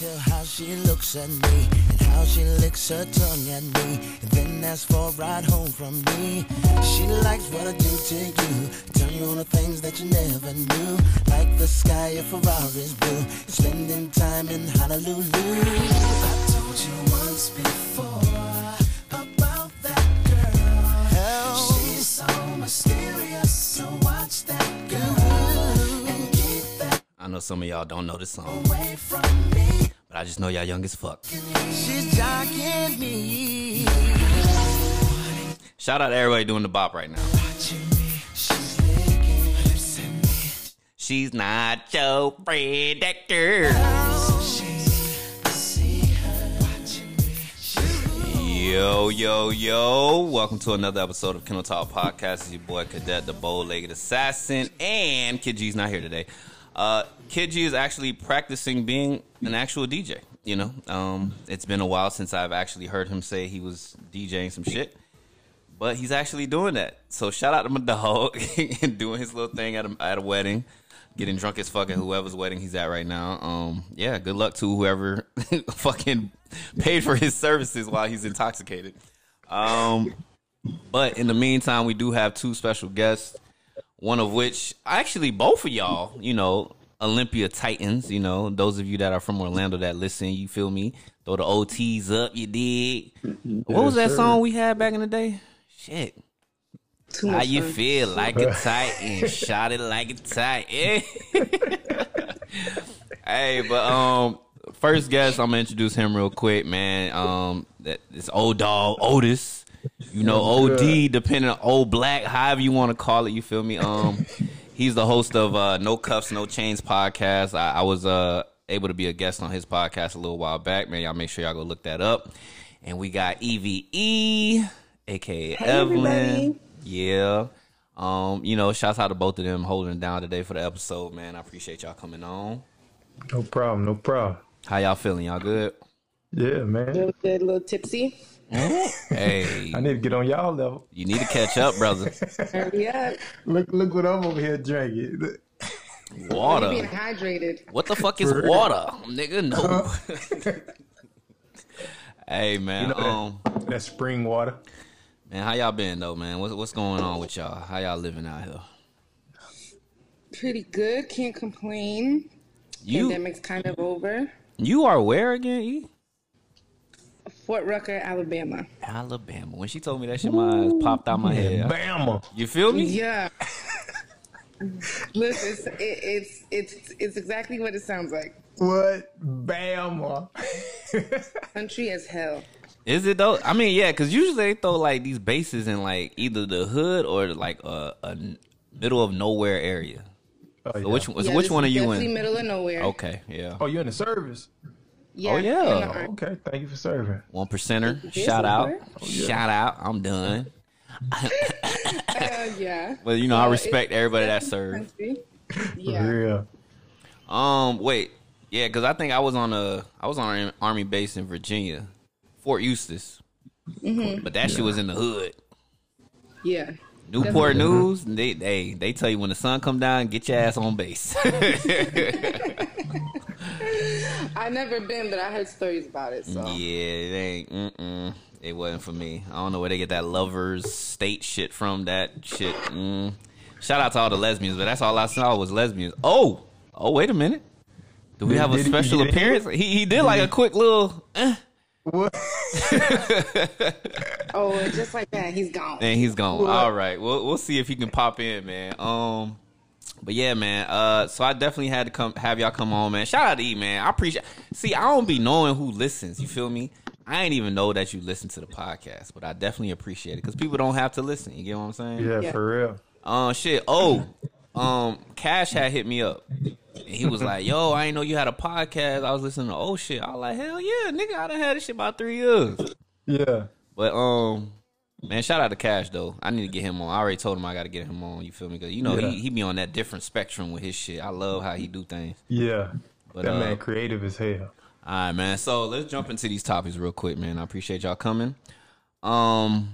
tell how she looks at me and how she licks her tongue at me and then asks for a ride home from me. She likes what I do to you, tell you all the things that you never knew, like the sky if Ferrari's blue, spending time in Honolulu. Know some of y'all don't know this song, away from me. but I just know y'all young as fuck. She's jocking me. Shout out to everybody doing the bop right now. She's licking lips at me. She's not your predator. I see her watching me. She's Yo, yo, yo. Welcome to another episode of Kennel Talk Podcast. It's your boy Cadet, the bow-legged assassin, and Kid G's not here today. Uh, Kid G is actually practicing being an actual DJ. You know, um, it's been a while since I've actually heard him say he was DJing some shit, but he's actually doing that. So shout out to my dog and doing his little thing at a, at a wedding, getting drunk as fuck at whoever's wedding he's at right now. Um, yeah, good luck to whoever fucking paid for his services while he's intoxicated. Um, but in the meantime, we do have two special guests. One of which, actually, both of y'all, you know, Olympia Titans. You know, those of you that are from Orlando that listen, you feel me? Throw the OTs up, you dig? What was that song we had back in the day? Shit. Too How you fun. feel like a titan? Shot it like a titan. hey, but um, first guest, I'm gonna introduce him real quick, man. Um, that this old dog Otis. You know, OD, depending on old black, however you want to call it. You feel me? Um, he's the host of uh, No Cuffs, No Chains podcast. I, I was uh able to be a guest on his podcast a little while back. Man, y'all make sure y'all go look that up. And we got EVE, aka Evelyn. everybody. Yeah. Um, you know, shouts out to both of them holding down today for the episode, man. I appreciate y'all coming on. No problem, no problem. How y'all feeling? Y'all good? Yeah, man. little good, little tipsy. Hey, I need to get on y'all level. you need to catch up, brother. Hurry up. Look, look what I'm over here drinking. You're being Water. hydrated. What the fuck is For water, nigga? No. hey, man. You know that- um, That spring water. man, how y'all been though, man? What's what's going on with y'all? How y'all living out here? Pretty good. Can't complain. You Pandemic's kind of over. you are where again? E? Fort Rucker, Alabama. Alabama. When she told me that shit, my eyes popped out my head. Bama. You feel me? Yeah. Listen, it's, it, it's it's it's exactly what it sounds like. What? Bama. Country as hell. Is it though? I mean, yeah, because usually they throw like these bases in like either the hood or like a, a middle of nowhere area. Oh, So yeah. which one? So Yeah, which one are you in? middle of nowhere. Okay, yeah, Oh, you're in the service? Yeah. Oh, yeah. in the ar- Okay, thank you for serving. one percenter. you. Shout out, Oh, yeah. shout out. I'm done. Uh, yeah. Well, you know, I respect everybody that definitely served. For Yeah. real. Um, wait, yeah, because I think I was on a I was on an army base in Virginia, Fort Eustis, Mm-hmm. but that shit was in the hood. Yeah. Newport News, they they they tell you when the sun come down, get your ass on base. I never been, but I heard stories about it. So Yeah, it ain't. Mm-mm, it wasn't for me. I don't know where they get that lovers state shit from. That shit. Mm. Shout out to all the lesbians, but that's all I saw was lesbians. Oh, oh, wait a minute. Do we Did- have a special he- appearance? He he did like a quick little, eh, What? Oh, just like that, he's gone. and he's gone. What? All right, we'll we'll see if he can pop in, man. Um, but yeah, man. Uh, so I definitely had to come have y'all come on, man. Shout out to E, man. I appreciate. See, I don't be knowing who listens. You feel me? I ain't even know that you listen to the podcast, but I definitely appreciate it because people don't have to listen. You get what I'm saying? Yeah, Yeah. for real. Uh, shit. Oh, um, Cash had hit me up. And he was like, "Yo, I ain't know you had a podcast. I was listening to oh shit. I was like, hell yeah, nigga, I done had this shit about three years. Yeah. But um, man, shout out to Cash though. I need to get him on. I already told him I got to get him on. You feel me? Because you know Yeah. he he be on that different spectrum with his shit. I love how he do things. Yeah. But, that uh, man creative as hell. All right, man. So let's jump into these topics real quick, man. I appreciate y'all coming. Um,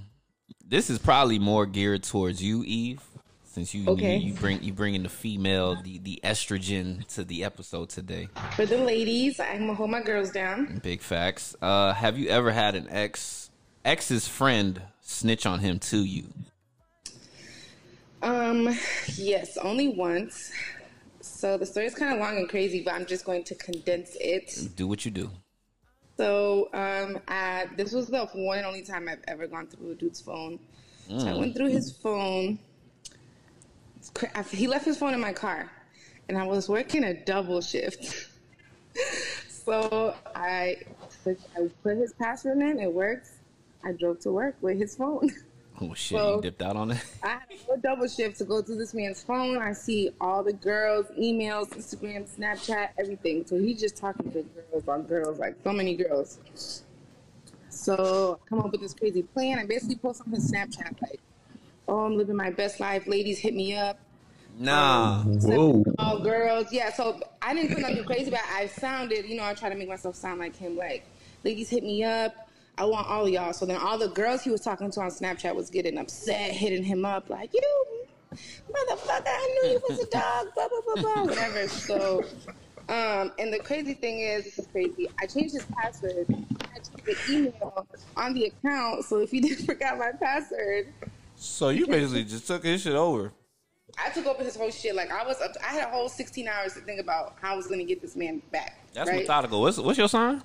this is probably more geared towards you, Eve, Since you Okay. you, you bring you bring in the female, the the estrogen to the episode today. For the ladies, I'm gonna hold my girls down. Big facts. Uh, have you ever had an ex ex's friend snitch on him to you? Um, yes, only once. So the story is kind of long and crazy, but I'm just going to condense it. Do what you do. So, um, I, this was the one and only time I've ever gone through a dude's phone. So I went through his phone. It's cra- I- He left his phone in my car, and I was working a double shift. so I, I put his password in. It works. I drove to work with his phone. Oh shit, Well- you dipped out on it. I had a whole double shift to go through this man's phone. I see all the girls, emails, Instagram, Snapchat, everything. So he's just talking to girls on girls, like so many girls. So I come up with this crazy plan. I basically post on his Snapchat like, "Oh, I'm living my best life. Ladies, hit me up." Nah. Um, Whoa. All girls, yeah. So I didn't put nothing crazy, but I sounded, you know, I try to make myself sound like him. Like, ladies, hit me up. I want all y'all. So then all the girls he was talking to on Snapchat was getting upset, hitting him up like, you motherfucker, I knew you was a dog, blah blah blah blah, whatever. So, um, and the crazy thing is, this is crazy. I changed his password. I changed the email on the account, so if he did forgot my password, So you basically just took his shit over. I took over his whole shit. Like I was, up I had a whole 16 hours to think about how I was gonna get this man back. That's right? methodical. What's what's your sign?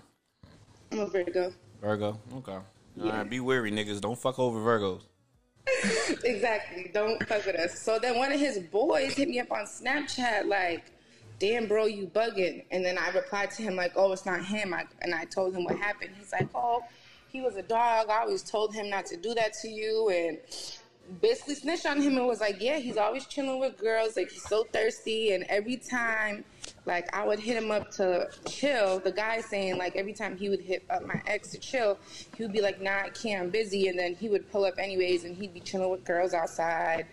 I'm a Virgo. Virgo. Okay. All right. Be wary, niggas. Don't fuck over Virgos. exactly. Don't fuck with us. So then one of his boys hit me up on Snapchat like, "Damn, bro, you bugging." And then I replied to him like, "Oh, it's not him." I, and I told him what happened. He's like, "Oh, he was a dog. I always told him not to do that to you." And basically snitched on him and was like, "Yeah, he's always chilling with girls. Like he's so thirsty." And every time, like I would hit him up to chill. The guy saying like every time he would hit up my ex to chill, he would be like, "Nah, I can't. I'm busy." And then he would pull up anyways, and he'd be chilling with girls outside.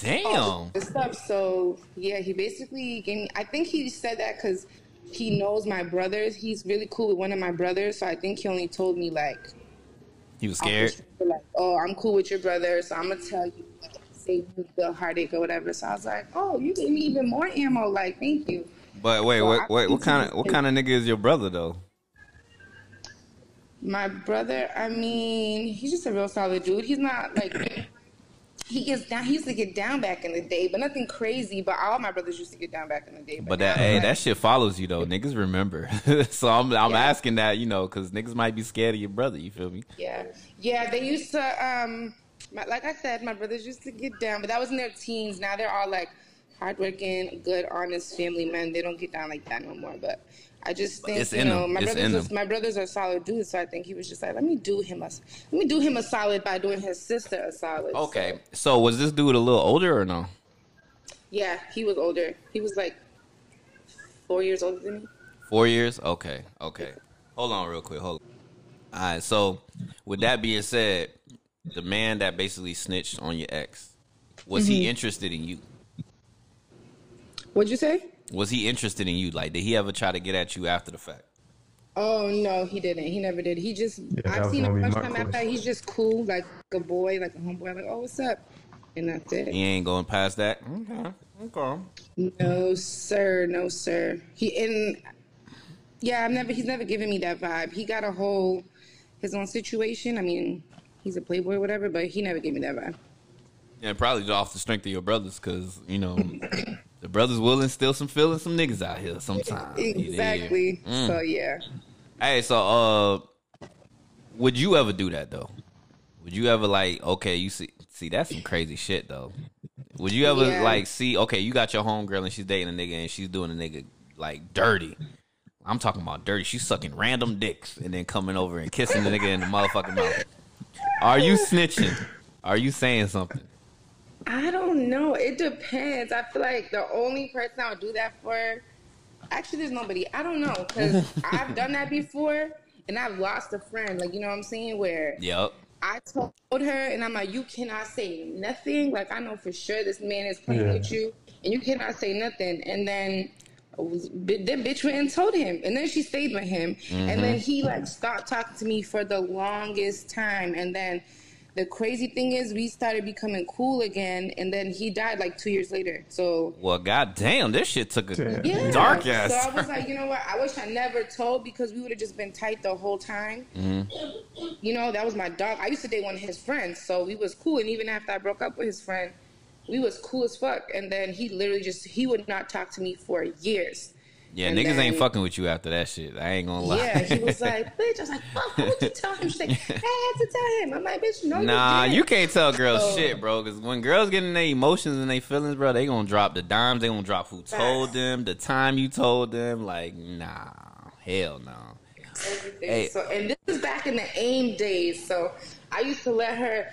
Damn. This stuff. So yeah, he basically gave me. I think he said that because he knows my brothers. He's really cool with one of my brothers, so I think he only told me like He was scared. Like, oh, I'm cool with your brother, so I'm gonna tell you, save you the heartache or whatever. So I was like, oh, you gave me even more ammo. Like, thank you. But wait, So wait, wait. What kind of what kind of nigga is your brother though? My brother, I mean, he's just a real solid dude. He's not like he gets down. He used to get down back in the day, but nothing crazy. But all my brothers used to get down back in the day. But that hey, like, that shit follows you though. Niggas remember. so I'm I'm Yeah. asking that you know because niggas might be scared of your brother. You feel me? Yeah, yeah. They used to, um, my, like I said, my brothers used to get down, but that was in their teens. Now they're all like hardworking, good, honest family men. They don't get down like that no more. But I just think It's you know, my brothers, was, my brothers are solid dudes. So I think he was just like, let me do him a, let me do him a solid by doing his sister a solid. Okay. So, So was this dude a little older or no? yeah, he was older. He was like four years older than me. Four years? Okay, okay. Hold on real quick. Hold on. All right. So, with that being said, the man that basically snitched on your ex, was Mm-hmm. he interested in you? What'd you say? Was he interested in you? Like, did he ever try to get at you after the fact? Oh no, he didn't. He never did. He just that I've seen gonna him be much my time after that. He's just cool, like a boy, like a homeboy, like, oh what's up? And that's it. He ain't going past that. Okay. Okay. No sir, no sir. He and yeah, I've never he's never given me that vibe. He got a whole his own situation. I mean, he's a playboy or whatever, but he never gave me that vibe. Yeah, probably just off the strength of your brothers, because you know the brothers will instill some feelings, some niggas out here sometimes. Exactly. Mm. So yeah. Hey, so uh, would you ever do that though? Would you ever like okay, you see see that's some crazy shit though. Would you ever Yeah. like see okay, you got your homegirl and she's dating a nigga and she's doing a nigga like dirty. I'm talking about dirty. She's sucking random dicks and then coming over and kissing the nigga in the motherfucking mouth. Are you snitching? Are you saying something? I don't know. It depends. I feel like the only person I would do that for, actually, there's nobody. I don't know because I've done that before and I've lost a friend. Like you know what I'm saying? Where Yep. I told her and I'm like, you cannot say nothing. Like I know for sure this man is playing Yeah. with you, and you cannot say nothing. And then. I was- That bitch went and told him, and then she stayed with him, and then he like stopped talking to me for the longest time, and then the crazy thing is, we started becoming cool again, and then he died like two years later. So Well, goddamn, this shit took a yeah, dark ass. So I was like, you know what? I wish I never told because we would have just been tight the whole time. Mm-hmm. You know, that was my dog. I used to date one of his friends, so we was cool. And even after I broke up with his friend, we was cool as fuck. And then he literally just he would not talk to me for years. yeah, and niggas ain't fucking with you after that shit. I ain't gonna lie. Yeah, he was like, bitch. I was like, fuck, what would you tell him? She's like, I had to tell him. I'm like, bitch, no, Nah, you, you can't tell girls So- shit, bro. Because when girls get in their emotions and their feelings, bro, they gonna drop the dimes. They gonna drop who told them, the time you told them. Like, nah, hell no. everything. Hey. So, and this is back in the AIM days. So I used to let her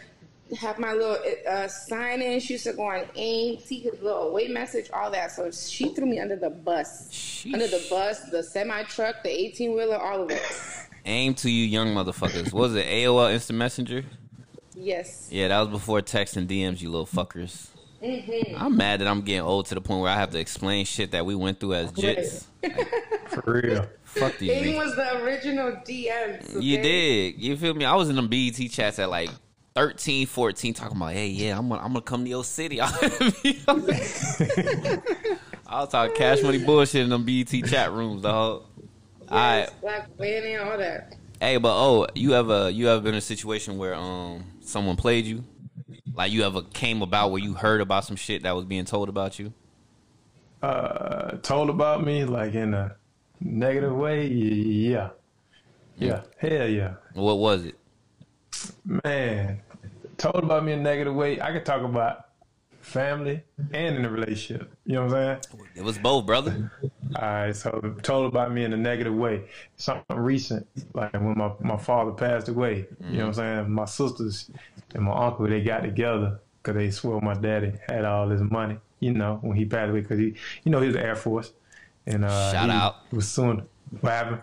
have my little uh, sign in. She used to go on AIM, see his little away message, all that. So she threw me under the bus. Sheesh. Under the bus, the semi truck, the 18 wheeler, all of it. Aim to you, young motherfuckers. What was it AOL Instant Messenger? Yes. Yeah, that was before text and DMs, you little fuckers. Mm-hmm. I'm mad that I'm getting old to the point where I have to explain shit that we went through as jits. For real. Fuck these AIM was the original DMs. You did. You feel me? I was in them BET chats at like 13, 14, talking about, hey, yeah, I'm gonna, I'm gonna come to your city. I was talking cash money bullshit in them BET chat rooms, dog. All right. Yes, Black Winnie, all that. Hey, but oh, you ever you ever been in a situation where um someone played you? Like you ever came about where you heard about some shit that was being told about you? Uh, told about me like in a negative way. Yeah. Yeah. Hell yeah. What was it? Man, told about me in a negative way. I could talk about family and in a relationship. You know what I'm saying? It was both, brother. All right, so told about me in a negative way. Something recent, like when my, my father passed away. You know what I'm saying? My sisters and my uncle, they got together because they swore my daddy had all his money, you know, when he passed away because he, you know, he was Air Force. And uh, Shout out. was suing, what happened?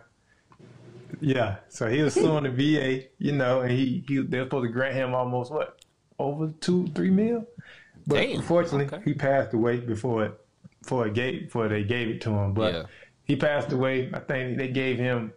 Yeah, so he was suing the VA, you know, and he, he they were supposed to grant him almost what, over two, three mil? But Damn, unfortunately, okay. he passed away before it, before it gave, before they gave it to him. But Yeah. he passed away. I think they gave him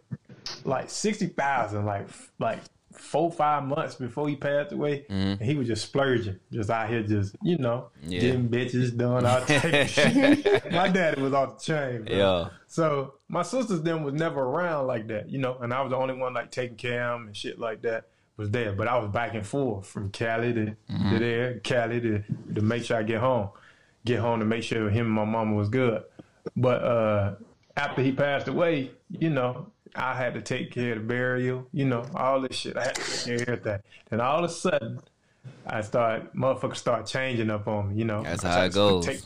like sixty thousand, like like four five months before he passed away, and he was just splurging, just out here, just you know, Mm-hmm. Yeah. getting bitches, doing all type of shit. My daddy was off the chain, bro. Yeah. So my sisters then was never around like that, you know, and I was the only one like taking care of 'em and shit like that was there. But I was back and forth from Cali to, to there, Cali to to make sure I get home, get home to make sure him and my mama was good. But uh after he passed away, you know, I had to take care of the burial, you know, all this shit. I had to take care of everything. Then all of a sudden, I started, motherfuckers start changing up on me, you know. That's I how it goes. take-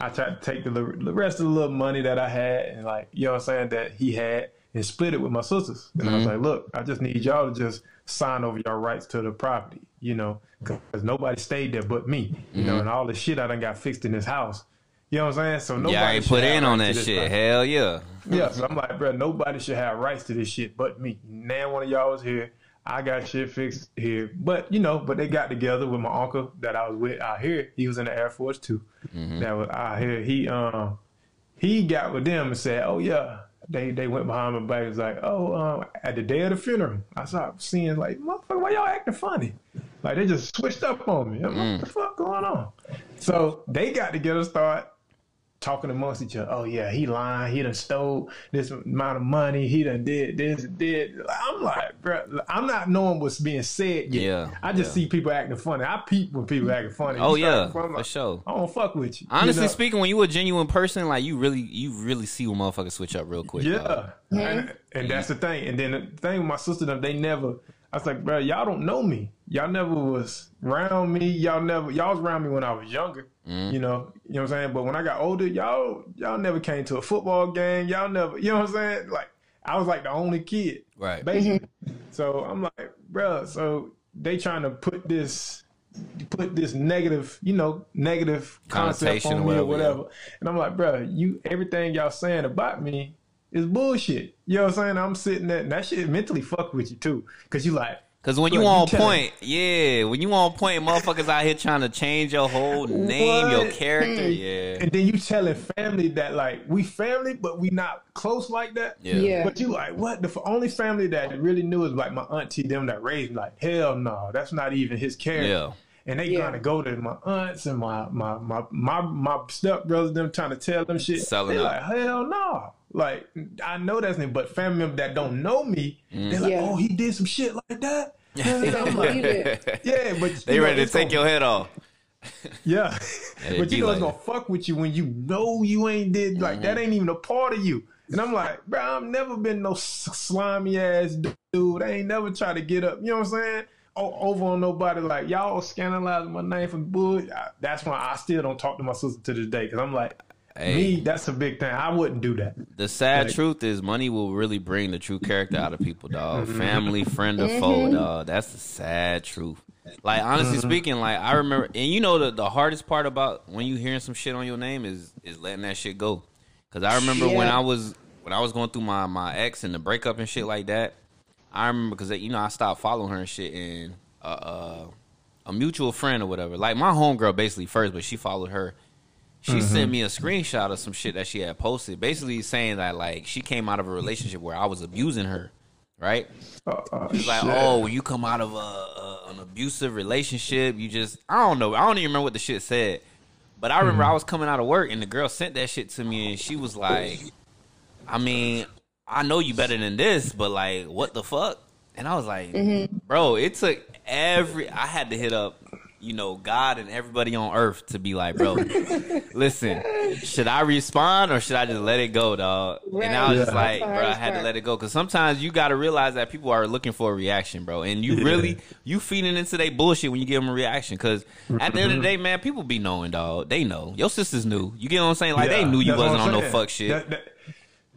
I tried to take the, the rest of the little money that I had and like, you know what I'm saying, that he had and split it with my sisters. And I was mm-hmm. like, look, I just need y'all to just sign over your rights to the property, you know, because nobody stayed there but me, you know, mm-hmm. and all the shit I done got fixed in this house. You know what I'm saying? So nobody I ain't should put have in on rights that to this shit. Hell yeah. Yeah, so I'm like, bro, nobody should have rights to this shit but me. Now one of y'all was here. I got shit fixed here. But, you know, but they got together with my uncle that I was with out here. He was in the Air Force too. That was out here. He um he got with them and said, Oh yeah. They they went behind my back. It was like, oh, um, at the day of the funeral, I started seeing like, motherfucker, why y'all acting funny? Like they just switched up on me. Like, What the fuck going on? So they got together, start talking amongst each other. Oh yeah, he lying. He done stole this amount of money. He done did this, did. I'm like, bro, I'm not knowing what's being said yet. Yeah, I just yeah. see people acting funny. I peep when people acting funny. Oh You yeah, acting funny, I'm for like, sure. I don't fuck with you. Honestly You know? speaking, when you a genuine person, like you really, you really see when motherfuckers switch up real quick. dog. Yeah, and, and that's the thing. And then the thing with my sister, them, they never. I was like, bro, y'all don't know me. Y'all never was around me. Y'all never. Y'all was around me when I was younger. Mm-hmm. You know. You know what I'm saying. But when I got older, y'all y'all never came to a football game. Y'all never. You know what I'm saying. Like I was like the only kid. Right. Basically. So I'm like, bro. So they trying to put this. Put this negative, you know, negative concept on me or whatever, whatever. And I'm like, bro, you everything y'all saying about me is bullshit. You know what I'm saying? I'm sitting there, and that shit mentally fuck with you too, because you like, Cause when you Look, on tell- point, yeah, when you on point, motherfuckers out here trying to change your whole name, your What? character, yeah, And then you telling family that like we family, but we not close like that. yeah, Yeah. But you like what? The f- only family that really knew is like my auntie, them that raised me. Like hell no, that's not even his character. Yeah. And they Yeah. gonna go to my aunts and my my my my, my step brothers, them trying to tell them shit. Selling they out. like hell no. Like I know that's me, but family members that don't know me, they're like, mm. oh, Yeah. oh, he did some shit like that. And I'm You like, yeah, but they you know, ready to take gonna- your head off. yeah. it but you know like it's gonna fuck with you when you know you ain't did like that mm-hmm. ain't even a part of you. And I'm like, bro, I've never been no s- slimy ass dude. I ain't never tried to get up. You know what I'm saying? Over on nobody like y'all scandalizing my name for bull. That's why I still don't talk to my sister to this day because I'm like, Hey. me, that's a big thing. I wouldn't do that. The sad Like- truth is, money will really bring the true character out of people, dog. Mm-hmm. Family, friend, or foe, dog. That's the sad truth. Like honestly Mm-hmm. speaking, like I remember, and you know the the hardest part about when you hearing some shit on your name is is letting that shit go. Because I remember when I was when I was going through my my ex and the breakup and shit like that. I remember because you know I stopped following her and shit, and uh, uh, a mutual friend or whatever, like my homegirl basically first, but she followed her. She sent me a screenshot of some shit that she had posted, basically saying that like she came out of a relationship where I was abusing her, right? Uh, It's like, oh, when you come out of a, a an abusive relationship, you just I don't know. I don't even remember what the shit said. But I remember I was coming out of work and the girl sent that shit to me and she was like, I mean, I know you better than this, but like, what the fuck? And I was like, bro, it took every I had to hit up, you know, God and everybody on earth to be like, bro, listen, should I respond or should I just let it go, dog? And I was Right. just like, bro, I had to let it go because sometimes you got to realize that people are looking for a reaction, bro, and you really you feeding into their bullshit when you give them a reaction. Because at the end of the day, man, people be knowing, dog. They know. Your sisters knew. You get what I'm saying? Like they knew you wasn't on no fuck shit. That- that-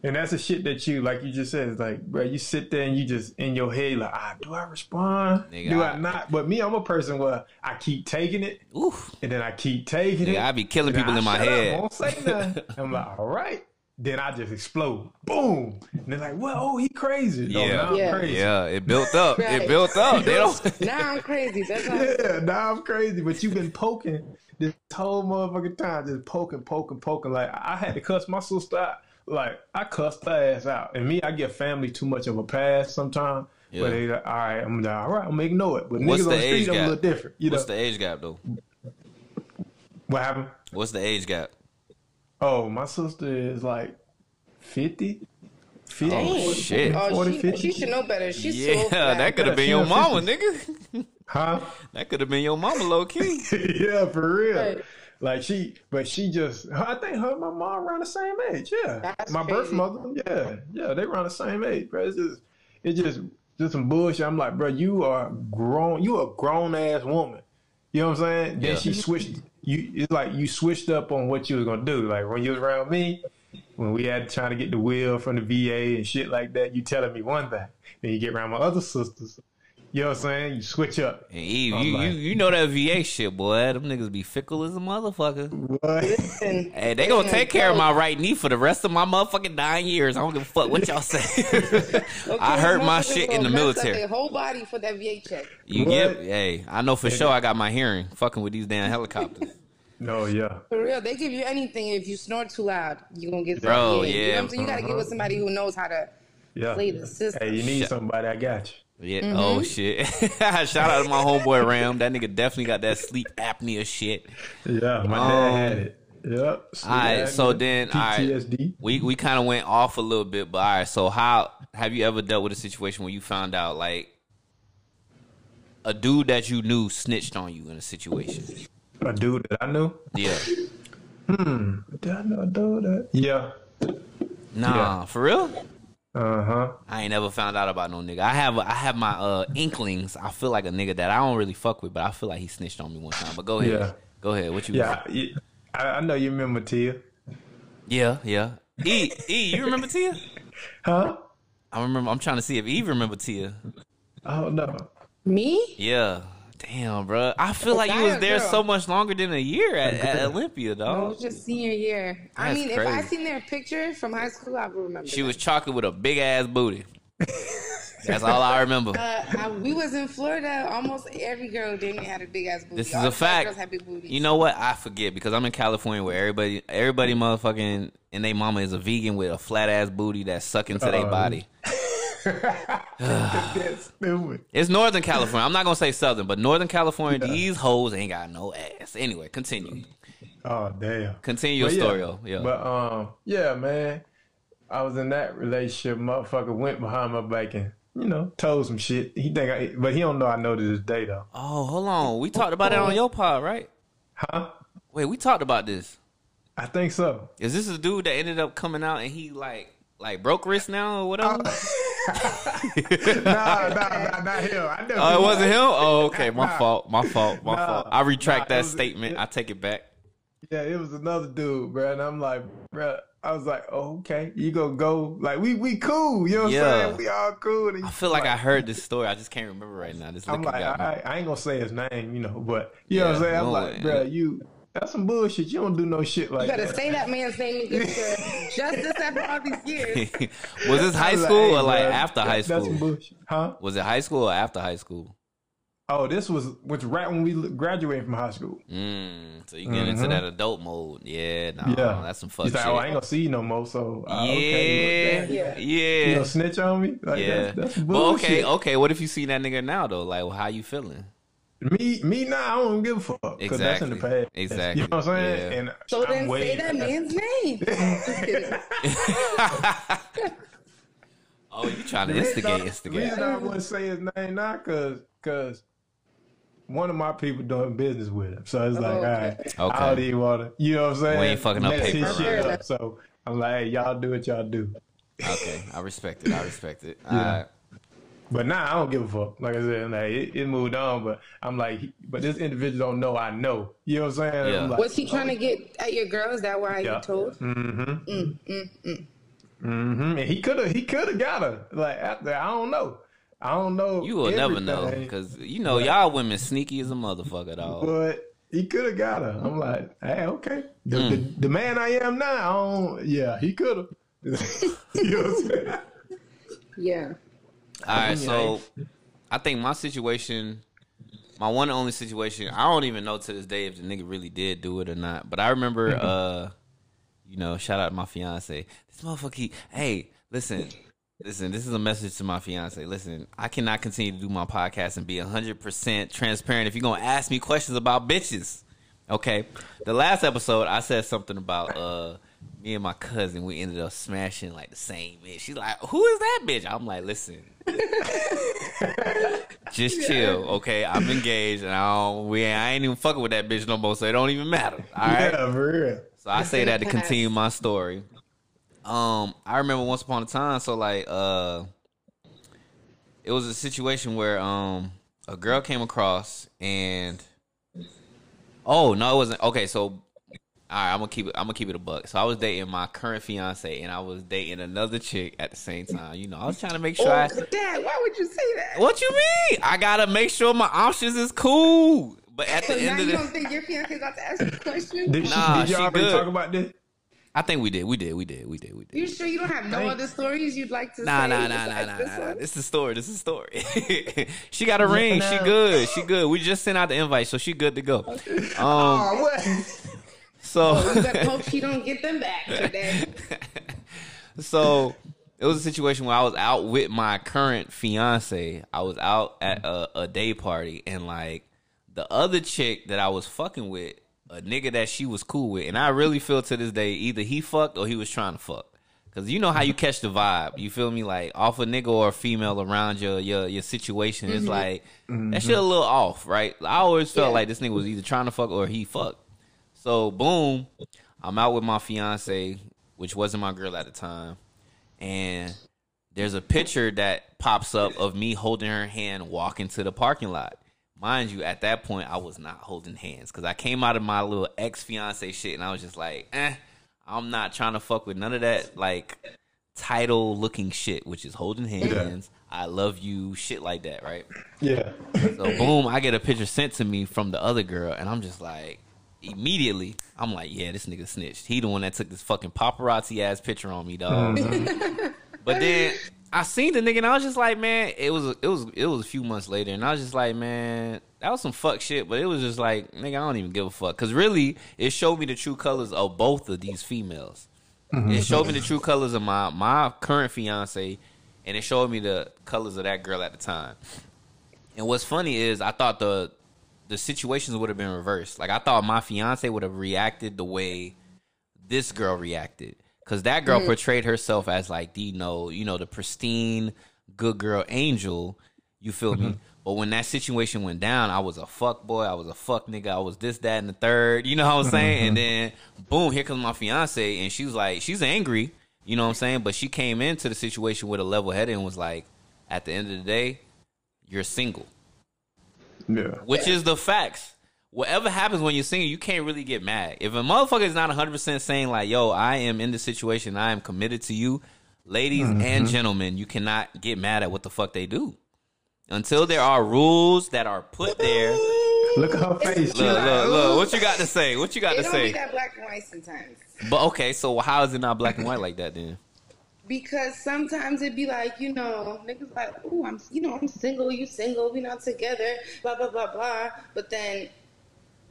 and that's the shit that you, like you just said, it's like, bro, you sit there and you just in your head, like, ah, do I respond? Nigga, do I- I, not? But me, I'm a person where I keep taking it, Oof. and then I keep taking it. Nigga, I be killing people I in my shut up, head. won't say nothing. I'm like, all right. Then I just explode. Boom. And they're like, well, oh, he crazy. No, Yeah. now I'm Yeah. crazy. Yeah, it built up. It built up. They don't. now I'm crazy. That's how Yeah, now I'm crazy, but you've been poking this whole motherfucking time, just poking, poking, poking. Like I had to cuss my sister out. Like I cussed her ass out, and me, I give family too much of a pass sometimes. Yeah. But they like, all right, I'm like, all right, I'm gonna ignore it. But What's niggas the on the age street, I'm a little different. You What's know the age gap though? what happened? What's the age gap? Oh, my sister is like 50. 50 Oh, shit. Oh, 40, she, 50. she should know better. She's Yeah, so fat. that could have been your mama, was nigga. Huh? That could have been your mama, low key. yeah, for real. Right. Like she, but she just, I think her and my mom around the same age. Yeah, That's my birth mother. Yeah, yeah, they around the same age, bro. It's just, it's just, just some bullshit. I'm like, bro, you are grown. You a grown ass woman. You know what I'm saying? Yeah. Then she switched. You, it's like you switched up on what you was gonna do. Like when you was around me, when we had trying to get the will from the VA and shit like that, you telling me one thing. Then you get around my other sisters. You know what I'm saying? You switch up. And Eve, you, like- you you know that VA shit, boy. Them niggas be fickle as a motherfucker. What? Listen, Hey, they gonna take care of my right knee for the rest of my motherfucking nine years. I don't give a fuck what y'all say. I heard my shit in the gonna mess military. Their whole body for that VA check. You What? get, hey, I know for sure I got my hearing fucking with these damn helicopters. No, yeah. For real, they give you anything if you snort too loud. You gonna get Bro, VA. You know yeah. what I'm saying? You gotta get with uh-huh. somebody who knows how to Yeah. play the system. Hey, you need Shut- somebody. I got you. Yeah. Mm-hmm. Oh shit. Shout out to my homeboy Ram. That nigga definitely got that sleep apnea shit. Yeah, my Um, dad had it. Yep. All right. So then, all right. PTSD. We we kind of went off a little bit, but all right. So how have you ever dealt with a situation where you found out like a dude that you knew snitched on you in a situation? A dude that I knew. Yeah. Hmm. Did I know a dude that? Yeah. Nah, Yeah. for real. Uh huh. I ain't never found out about no nigga. I have I have my uh inklings. I feel like a nigga that I don't really fuck with, but I feel like he snitched on me one time. But go ahead. Yeah. Go ahead. What you? Yeah. I, I I know you remember Tia. Yeah. Yeah. E E, you remember Tia? Huh? I remember. I'm trying to see if Eve remember Tia. I don't know. Me? Yeah. Damn, bro. I feel like you was there girl? so much longer than a year at, at Olympia, No, it was just senior year. I That's mean, if I crazy. seen their picture from high school, I would remember. She that. was chocolate with a big ass booty. That's all I remember. Uh, I, we was in Florida. Almost every girl damn near had a big ass booty. This is All a the Girls fact. big booties. You know what? I forget because I'm in California where everybody, everybody, motherfucking, and they mama is a vegan with a flat ass booty that's sucking to their body. It's Northern California. I'm not gonna say Southern, but Northern California, these hoes ain't got no ass. Anyway, continue. Oh damn. Continue your story. Yeah. But um, yeah, man. I was in that relationship. Motherfucker went behind my back and you know told some shit. He think, I, but he don't know I know to this day though. oh, hold on. We talked about it on your pod, right? Huh? Wait, we talked about this. I think so. Is this a dude that ended up coming out and he like like broke wrist now or whatever? nah, nah, nah, not him. I never. Oh, it wasn't him. Oh, okay. My Nah. fault. My fault. My Nah. fault. I retract Nah, that was- statement. I take it back. Yeah, it was another dude, bro. And I'm like, bro. I was like, oh, okay, you gonna go? Like, we we cool. You know what Yeah. I'm saying? We all cool. And I feel like I heard this story. I just can't remember right now. This I'm like. I, I ain't gonna say his name, you know, but you know what I'm saying? I'm no like, way. bro, you that's some bullshit. You don't do no shit like that. you better that. say that man's name and get your justice after all these years. was this high I'm like, school hey, or like bro, after that- high That's some school? bullshit, huh? Was it high school or after high school? Oh, this was was right when we graduated from high school. Mm, so you get into Mhm. that adult mode. Yeah, no, yeah, that's some fuck He's shit. like, oh, I ain't gonna see you no more. So uh, yeah, okay, you yeah, gonna- you gonna snitch on me? Like, yeah. that's, that's some but bullshit. okay, okay. What if you see that nigga now though? Like, how you feeling? Me, me now, I don't give a fuck. Cause that's in the Exactly. past. Exactly. You know what I'm saying? Yeah. And So I'm then way say that man's name. Just kidding. oh, you trying to The instigate? I- Instigate. The reason I wouldn't say his name now, cause, cause one of my people doing business with him. So it's like, Oh, all okay. right, Okay. I don't even want to, you know what I'm saying? We ain't fucking up Mess his paper, shit right. up. So I'm like, hey, y'all do what y'all do. Okay, I respect it. I respect it. Yeah. Alright. But now I don't give a fuck. Like I said, like it, it moved on. But I'm like, but this individual don't know I know. You know what I'm saying? Yeah. I'm like, Was he trying to get at your girl? Is that why Yeah. you told? Mm-hmm. Mm, hmm. mm, mm. Mm-hmm. And he could have, he could have got her. Like after, I don't know. I don't know. You will never know because you know y'all women sneaky as a motherfucker, dog. But he could have got her. I'm like, hey, okay. The, Mm. the, the man I am now, I don't, yeah, he could have. you know what I'm saying? Yeah. All right, so I think my situation, my one and only situation, I don't even know to this day if the nigga really did do it or not. But I remember, Mm-hmm. uh, you know, shout out to my fiance. This motherfucker, he, hey, listen, listen. This is a message to my fiance. Listen, I cannot continue to do my podcast and be hundred percent transparent if you're gonna ask me questions about bitches. Okay, the last episode I said something about uh me and my cousin. We ended up smashing like the same bitch. She's like, "Who is that bitch?" I'm like, "Listen, just chill, okay? I'm engaged, and I don't, we I ain't even fucking with that bitch no more, so it don't even matter. All right." Yeah, for real. So I say that to continue my story. Um, I remember once upon a time, so like uh it was a situation where um a girl came across and oh no it wasn't okay, so all right, I'm gonna keep it I'm gonna keep it a buck. So I was dating my current fiance and I was dating another chick at the same time. You know, I was trying to make sure I Oh, Dad, why would you say that? What you mean? I gotta make sure my options is cool. But at So the now end of you the don't think your fiance about to ask you a question? Did, Nah, did you she already good. talk about this? I think we did, we did, we did, we did, we did. You sure you don't have no Thank- other stories you'd like to Nah, say? nah, nah, nah, nah, this nah, nah. This is the story. This is the story. she got a ring. She good. She good. We just sent out the invite, so she good to go. Um, Oh, what? So, oh, You better hope she don't get them back today. so it was a situation where I was out with my current fiance. I was out at a, a day party, and like the other chick that I was fucking with, a nigga that she was cool with, and I really feel to this day either he fucked or he was trying to fuck. Cause you know how you catch the vibe. You feel me? Like off a nigga or a female around your your your situation. It's mm-hmm. like that mm-hmm. shit a little off, right? I always felt Yeah. like this nigga was either trying to fuck or he fucked. So boom, I'm out with my fiance, which wasn't my girl at the time, and there's a picture that pops up of me holding her hand walking to the parking lot. Mind you, at that point I was not holding hands because I came out of my little ex fiance shit and I was just like, eh, I'm not trying to fuck with none of that like title looking shit, which is holding hands. I love you, shit like that, right? Yeah. So boom, I get a picture sent to me from the other girl, and I'm just like, immediately, I'm like, yeah, this nigga snitched. He the one that took this fucking paparazzi ass picture on me, dog. Mm-hmm. but then I seen the nigga and I was just like, man, it was it was it was a few months later, and I was just like, man, that was some fuck shit. But it was just like, nigga, I don't even give a fuck, cause really, it showed me the true colors of both of these females. Mm-hmm. It showed me the true colors of my my current fiance, and it showed me the colors of that girl at the time. And what's funny is, I thought the the situations would have been reversed. Like I thought my fiance would have reacted the way this girl reacted. Because that girl mm. portrayed herself as like the you know you know the pristine good girl angel. You feel me? Mm-hmm. But when that situation went down i was a fuck boy. I was a fuck nigga. I was this that and the third. You know what i'm mm-hmm. saying? And mm-hmm. then boom here comes my fiance and she was like she's angry. You know what i'm saying? But she came into the situation with a level head and was like at the end of the day you're single Yeah. which is the facts. Whatever happens when you're single, you can't really get mad. If a motherfucker is not 100% saying, like, yo, I am in this situation, I am committed to you, ladies and mm-hmm. gentlemen, you cannot get mad at what the fuck they do. Until there are rules that are put there. Look, Look at her face. She look, look. What you got to say? What you got It to don't be say? that black and white sometimes. But okay, so how is it not black and white like that then? Because sometimes it'd be like, you know, niggas like, oh, I'm, you know, I'm single, you single, we not together, blah blah blah blah. But then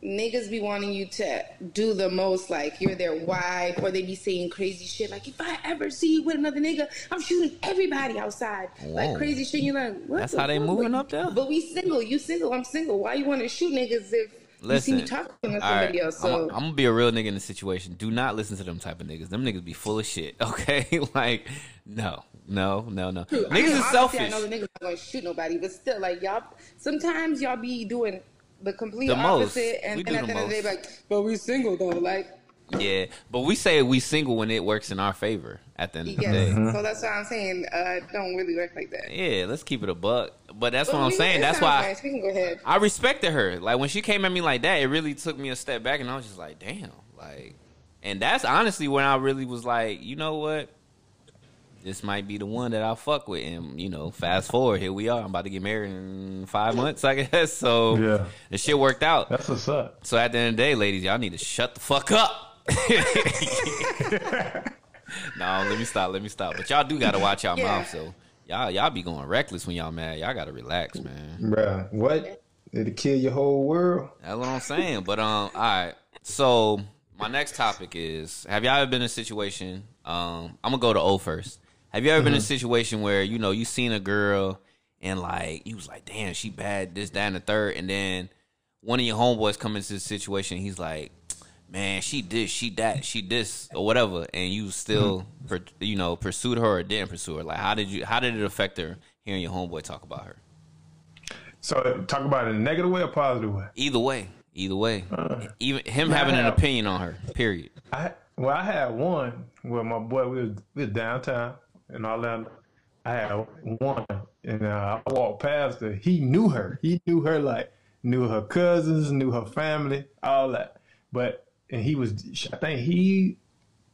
niggas be wanting you to do the most, like you're their wife, or they be saying crazy shit, like if I ever see you with another nigga, I'm shooting everybody outside, Whoa. like crazy shit. You're like, what? That's the how they moving up there? But we single, you single, I'm single. Why you want to shoot niggas if you see Listen, me talking somebody right, else? I'm, So I'm gonna be a real nigga in this situation. Do not listen to them type of niggas. Them niggas be full of shit. Okay, like no, no, no, no. I Niggas mean, is obviously, selfish. I know the niggas not gonna shoot nobody, but still, like y'all, sometimes y'all be doing the complete The most. opposite, and We then at the the end of the day, like, but we single though, like, Yeah, but we say we single when it works in our favor. At the end of the yes. day, So that's what I'm saying. Uh, don't really work like that. yeah, let's keep it a buck. But that's But what I'm saying. That's why nice. we can go ahead. I respected her. Like when she came at me like that, it really took me a step back, and I was just like, damn, like, and that's honestly when I really was like, you know what, this might be the one that I fuck with, and you know, fast forward, here we are. I'm about to get married in five months, I guess. So Yeah. the shit worked out. That's what's up. So at the end of the day, ladies, y'all need to shut the fuck up. no, let me stop. Let me stop. But y'all do gotta watch y'all Yeah. mouth. So y'all y'all be going reckless when y'all mad. Y'all gotta relax, man. Bruh, what? It'll kill your whole world. That's what I'm saying. But um, all right. So my next topic is: Have y'all ever been in a situation? Um, I'm gonna go to O first. Have you ever been in a situation where you know you seen a girl and like you was like, damn, she bad, this, that, and the third, and then one of your homeboys come into the situation, he's like, man, she this, she that, she this, or whatever, and you still, per, you know, pursued her or didn't pursue her. Like, how did you? How did it affect her hearing your homeboy talk about her? So talk about it in a negative way or positive way. Either way, either way, Uh, even him having an opinion on her. Period. I well, I had one where my boy we was, we was downtown in Orlando. I had one, and uh, I walked past her. He knew her. He knew her like knew her cousins, knew her family, all that. But and he was, I think he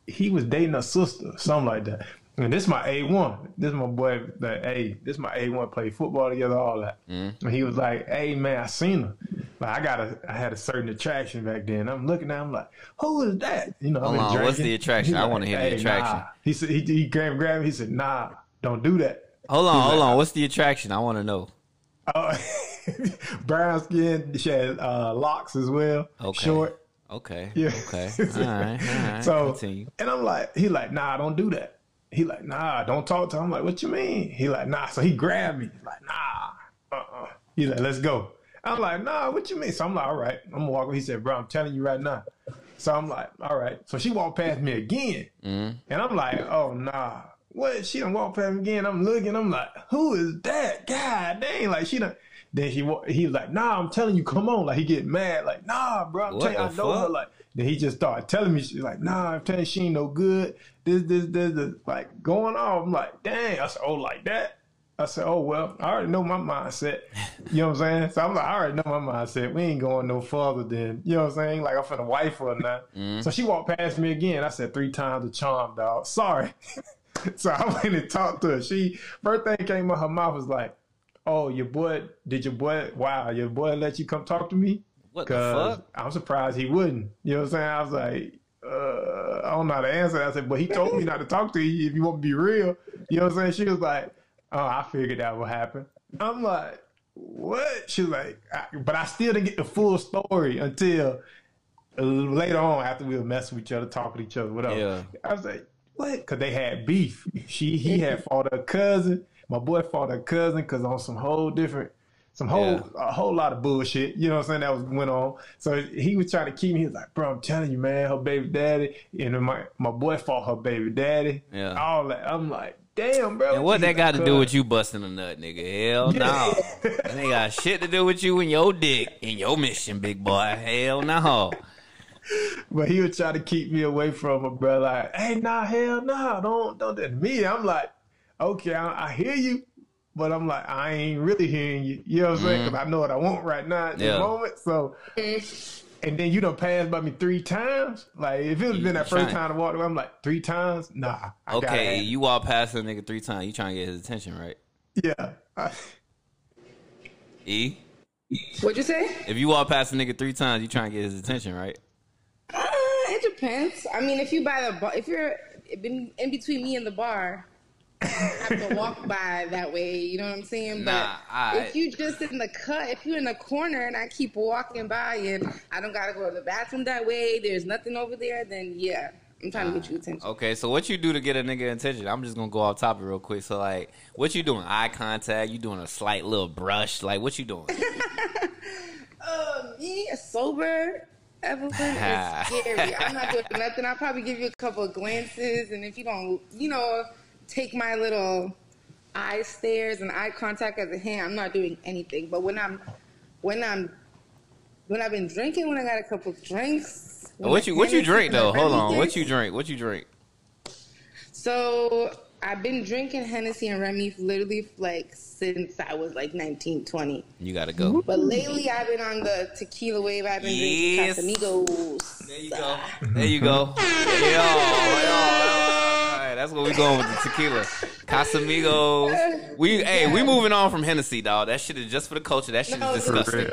he was dating a sister, something like that. And this is my A one. This is my boy that hey, this my A one played football together, all that. And he was like, Hey man, I seen her. Like I got a I had a certain attraction back then. I'm looking at him like, who is that? You know, Hold on, what's the attraction? I wanna hear the attraction." Nah. He said he, he grabbed grabbed me, he said, Nah, don't do that. Hold on, He's hold like, on. What's the attraction? I want to know. Uh, brown skin, she had uh, locks as well. Okay. Short. Okay. Yeah. Okay. All right. All right. So Continue. and I'm like, he like, nah, don't do that. He like, nah, don't talk to him. I'm like, what you mean? He like, nah. So he grabbed me. Like, nah, uh-uh. He like, let's go. I'm like, nah, what you mean? So I'm like, all right, I'm gonna walk. He said, bro, I'm telling you right now. So I'm like, all right. So she walked past me again, mm-hmm. and I'm like, oh nah. What? She done walked past me again. I'm looking. I'm like, who is that? God dang! Like she done. Then he he was like, nah, I'm telling you, come on. Like he get mad. Like, nah, bro, I'm What telling you, I know her. Like then he just started telling me, she's like, nah, I'm telling you, she ain't no good. This, this, this, this, like going off. I'm like, dang. I said, oh, like that. I said, oh well, I already know my mindset. You know what I'm saying? So I'm like, I already know my mindset. We ain't going no further than you know what I'm saying. Like I'm finna wife or not. Mm-hmm. So she walked past me again. I said three times the charm, dog. Sorry. so I went and talked to her. She first thing came out her mouth was like, "Oh, your boy, did your boy? Wow, your boy let you come talk to me." What the fuck? I'm surprised he wouldn't. You know what I'm saying? I was like, uh, I don't know how to answer that. I said, but he told me not to talk to you if you want to be real. You know what I'm saying? She was like, "Oh, I figured that would happen." I'm like, "What?" She was like, I, "But I still didn't get the full story until later on after we were messing with each other, talking to each other, whatever." Yeah. I was like, "What?" Because they had beef. She he had fought her cousin. My boy fought her cousin because on some whole different. Some whole Yeah. a whole lot of bullshit, you know what I'm saying, that was went on. So he was trying to keep me. He was like, "Bro, I'm telling you, man, her baby daddy, and my my boy fought her baby daddy, Yeah. all that." I'm like, "Damn, bro." And what that got to do with you busting a nut, nigga? Hell no. That ain't got shit to do with you and your dick and your mission, big boy. Hell no. But he was trying to keep me away from her, bro. Like, hey, nah, hell nah, don't don't do that to me. I'm like, okay, I, I hear you, but I'm like, I ain't really hearing you. You know what I'm saying? Because I know what I want right now at Mm-hmm. Yeah. the moment. So, and then you don't pass by me three times. Like, if it was been that first time I walked away, I'm like, three times? Nah. I Okay, you walk past a nigga three times. You trying to get his attention, right? yeah. I- E? What'd you say? If you walk past a nigga three times, you trying to get his attention, right? Uh, it depends. I mean, if you buy the bar, if you're in, in between me and the bar, I have to walk by that way. You know what I'm saying? Nah, but I- if you just in the cut, if you're in the corner and I keep walking by and I don't gotta go to the bathroom that way, there's nothing over there, then yeah, I'm trying to get you attention. Okay, so what you do to get a nigga attention? I'm just gonna go off topic real quick. So like, what you doing? Eye contact? You doing a slight little brush? Like, what you doing? Uh, me sober. Everything is scary. I'm not doing nothing. I'll probably give you a couple of glances, and if you don't, you know, take my little eye stares and eye contact as a hand, I'm not doing anything. But when I'm, when I'm, when I've been drinking, when I got a couple drinks. what you what you drink though? Hold on. What you drink? What you drink? So I've been drinking Hennessy and Remy literally like since I was like 19, 20. You gotta go. But lately, I've been on the tequila wave. I've been Yes. drinking Casamigos. There you go. There you go. Yeah, that's where we going with the tequila. Casamigos. We hey, we moving on from Hennessy, dog. That shit is just for the culture. That shit No, is disgusting.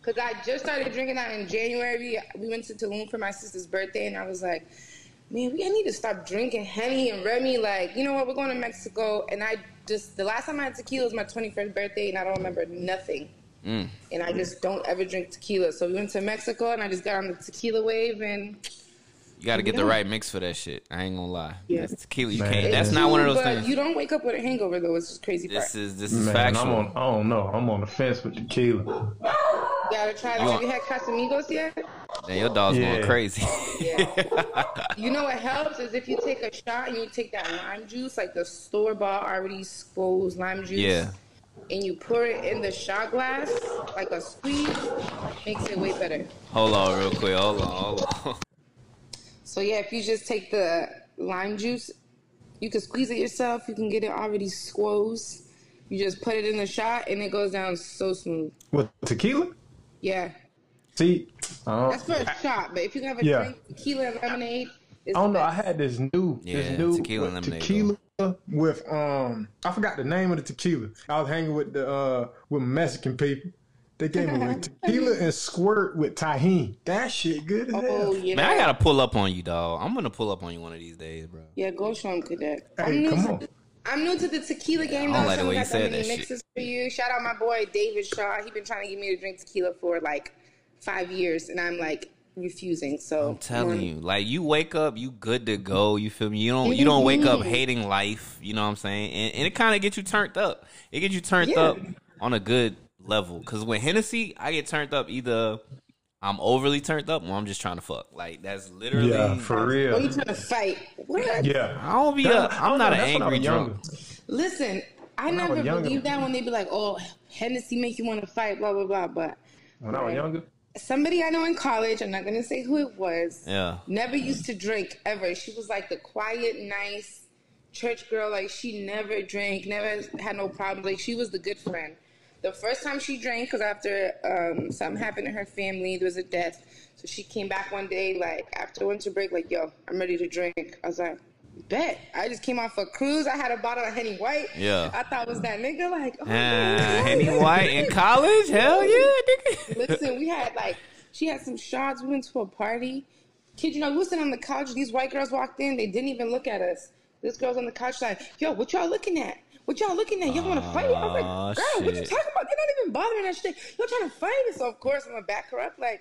Because I just started drinking that in January. We went to Tulum for my sister's birthday, and I was like, man, we I need to stop drinking Henny and Remy. Like, you know what? We're going to Mexico. And I just, the last time I had tequila was my 21st birthday, and I don't remember nothing. Mm. And I just don't ever drink tequila. So we went to Mexico, and I just got on the tequila wave, and You got to get the right mix for that shit. I ain't gonna lie. Yeah. That's tequila. You Man. can't. That's not one of those but things. You don't wake up with a hangover, though. It's just crazy part. This is this is Man, factual. I'm on, I don't know. I'm on the fence with tequila. You gotta try that. You Have you had Casamigos yet? Damn, your dog's going crazy. Yeah. you know what helps is if you take a shot and you take that lime juice, like the store bought already squoze lime juice. Yeah. And you pour it in the shot glass, like a squeeze, makes it way better. hold on, real quick. Hold on, hold on. So yeah, if you just take the lime juice, you can squeeze it yourself. You can get it already squoze. You just put it in the shot and it goes down so smooth. With tequila? Yeah. See, I That's don't, for a shot, but if you can have a Yeah. drink, tequila and lemonade, it's I don't know. I had this new, Yeah, this new tequila with lemonade, tequila with um, I forgot the name of the tequila. I was hanging with the uh with Mexican people. They gave me like tequila and squirt with Tajín. That shit good as Oh hell. yeah. Man, I gotta pull up on you, dog. I'm gonna pull up on you one of these days, bro. Yeah, go show him cadet. Hey, I'm new come to on. I'm new to the tequila game. I don't though. like the way you said many that shit. mixes for you. Shout out my boy David Shaw. He been trying to get me to drink tequila for like five years, and I'm like refusing. So I'm telling you, like you wake up, you good to go. You feel me? You don't you don't wake up Mhm. hating life. You know what I'm saying? And, and it kind of gets you turned up. It gets you turned Yeah. up on a good level. Cause with Hennessy, I get turned up either I'm overly turned up or I'm just trying to fuck. Like that's literally. Yeah, for Oh, you real. trying to fight? What? Yeah. I don't be. A, That- I I'm don't an that's when I angry drunk. Listen, I When never was younger- believed that when they be like, "Oh, Hennessy make you want to fight," blah blah blah. But When I was younger, somebody I know in college, I'm not gonna say who it was. Yeah. never used to drink ever. She was like the quiet, nice church girl. Like she never drank, never had no problems. Like she was the good friend. The first time she drank, because after um, something happened in her family, there was a death. So she came back one day, like after winter break, like, "Yo, I'm ready to drink." I was like, "Bet." I just came off a cruise. I had a bottle of Henny White. Yeah. I thought it was that nigga. Like, oh, Uh, man, Henny White in college? Hell yeah, nigga. Listen, we had like she had some shots. We went to a party. Kid, you know, we sitting on the couch. These white girls walked in. They didn't even look at us. This girl's on the couch like, yo, what y'all looking at? What y'all looking at? Y'all want to fight? I was like, girl, what you talking about? They're not even bothering that shit. Y'all trying to fight us? So of course I'm gonna back her up. Like,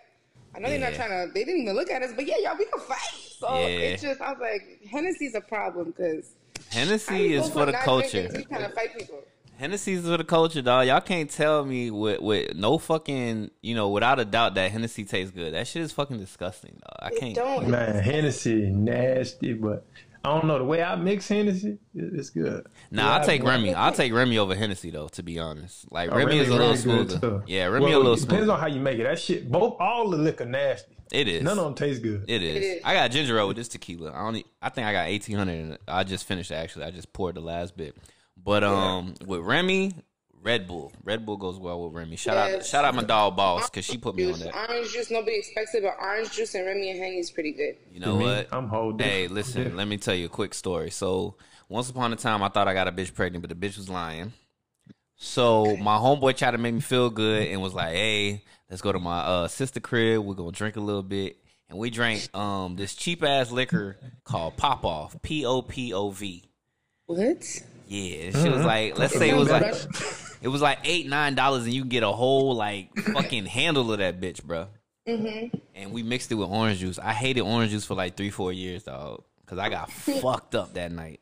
I know they're not trying to. They didn't even look at us, but yeah, y'all, we can fight. So Yeah. it's just, I was like, Hennessy's a problem because Hennessy is for the culture. You trying to fight people. Hennessy's for the culture, dog. Y'all can't tell me with with no fucking you know without a doubt that Hennessy tastes good. That shit is fucking disgusting, dog. I can't. It don't. Man, Hennessy nasty, but I don't know the way I mix Hennessy. It's good. Nah, I'll take I- Remy. I'll take Remy over Hennessy though. To be honest, like Oh, Remy, is a little Remy smoother. Yeah, Remy Well, a little it Depends smoother. on how you make it. That shit, both all the liquor nasty. It is. None of them taste good. It is. It is. I got ginger ale with this tequila. I only. I think I got eighteen hundred. in it. I just finished actually. I just poured the last bit. But um, with Remy, Red Bull. Red Bull goes well with Remy. Shout out, shout out my dog boss because she put me on that. orange juice, nobody expects it, but orange juice and Remy and Henny is pretty good. You know what? I'm holding. Hey, listen, let me tell you a quick story. So, once upon a time, I thought I got a bitch pregnant, but the bitch was lying. So, my homeboy tried to make me feel good and was like, hey, let's go to my uh, sister crib. We're going to drink a little bit. And we drank um, this cheap ass liquor called Popov, P O P O V. What? Yeah, she was mm-hmm. like, let's say it was like, it was like eight, nine dollars, and you can get a whole like fucking handle of that bitch, bro. Mm-hmm. And we mixed it with orange juice. I hated orange juice for like three, four years, dog, because I got fucked up that night.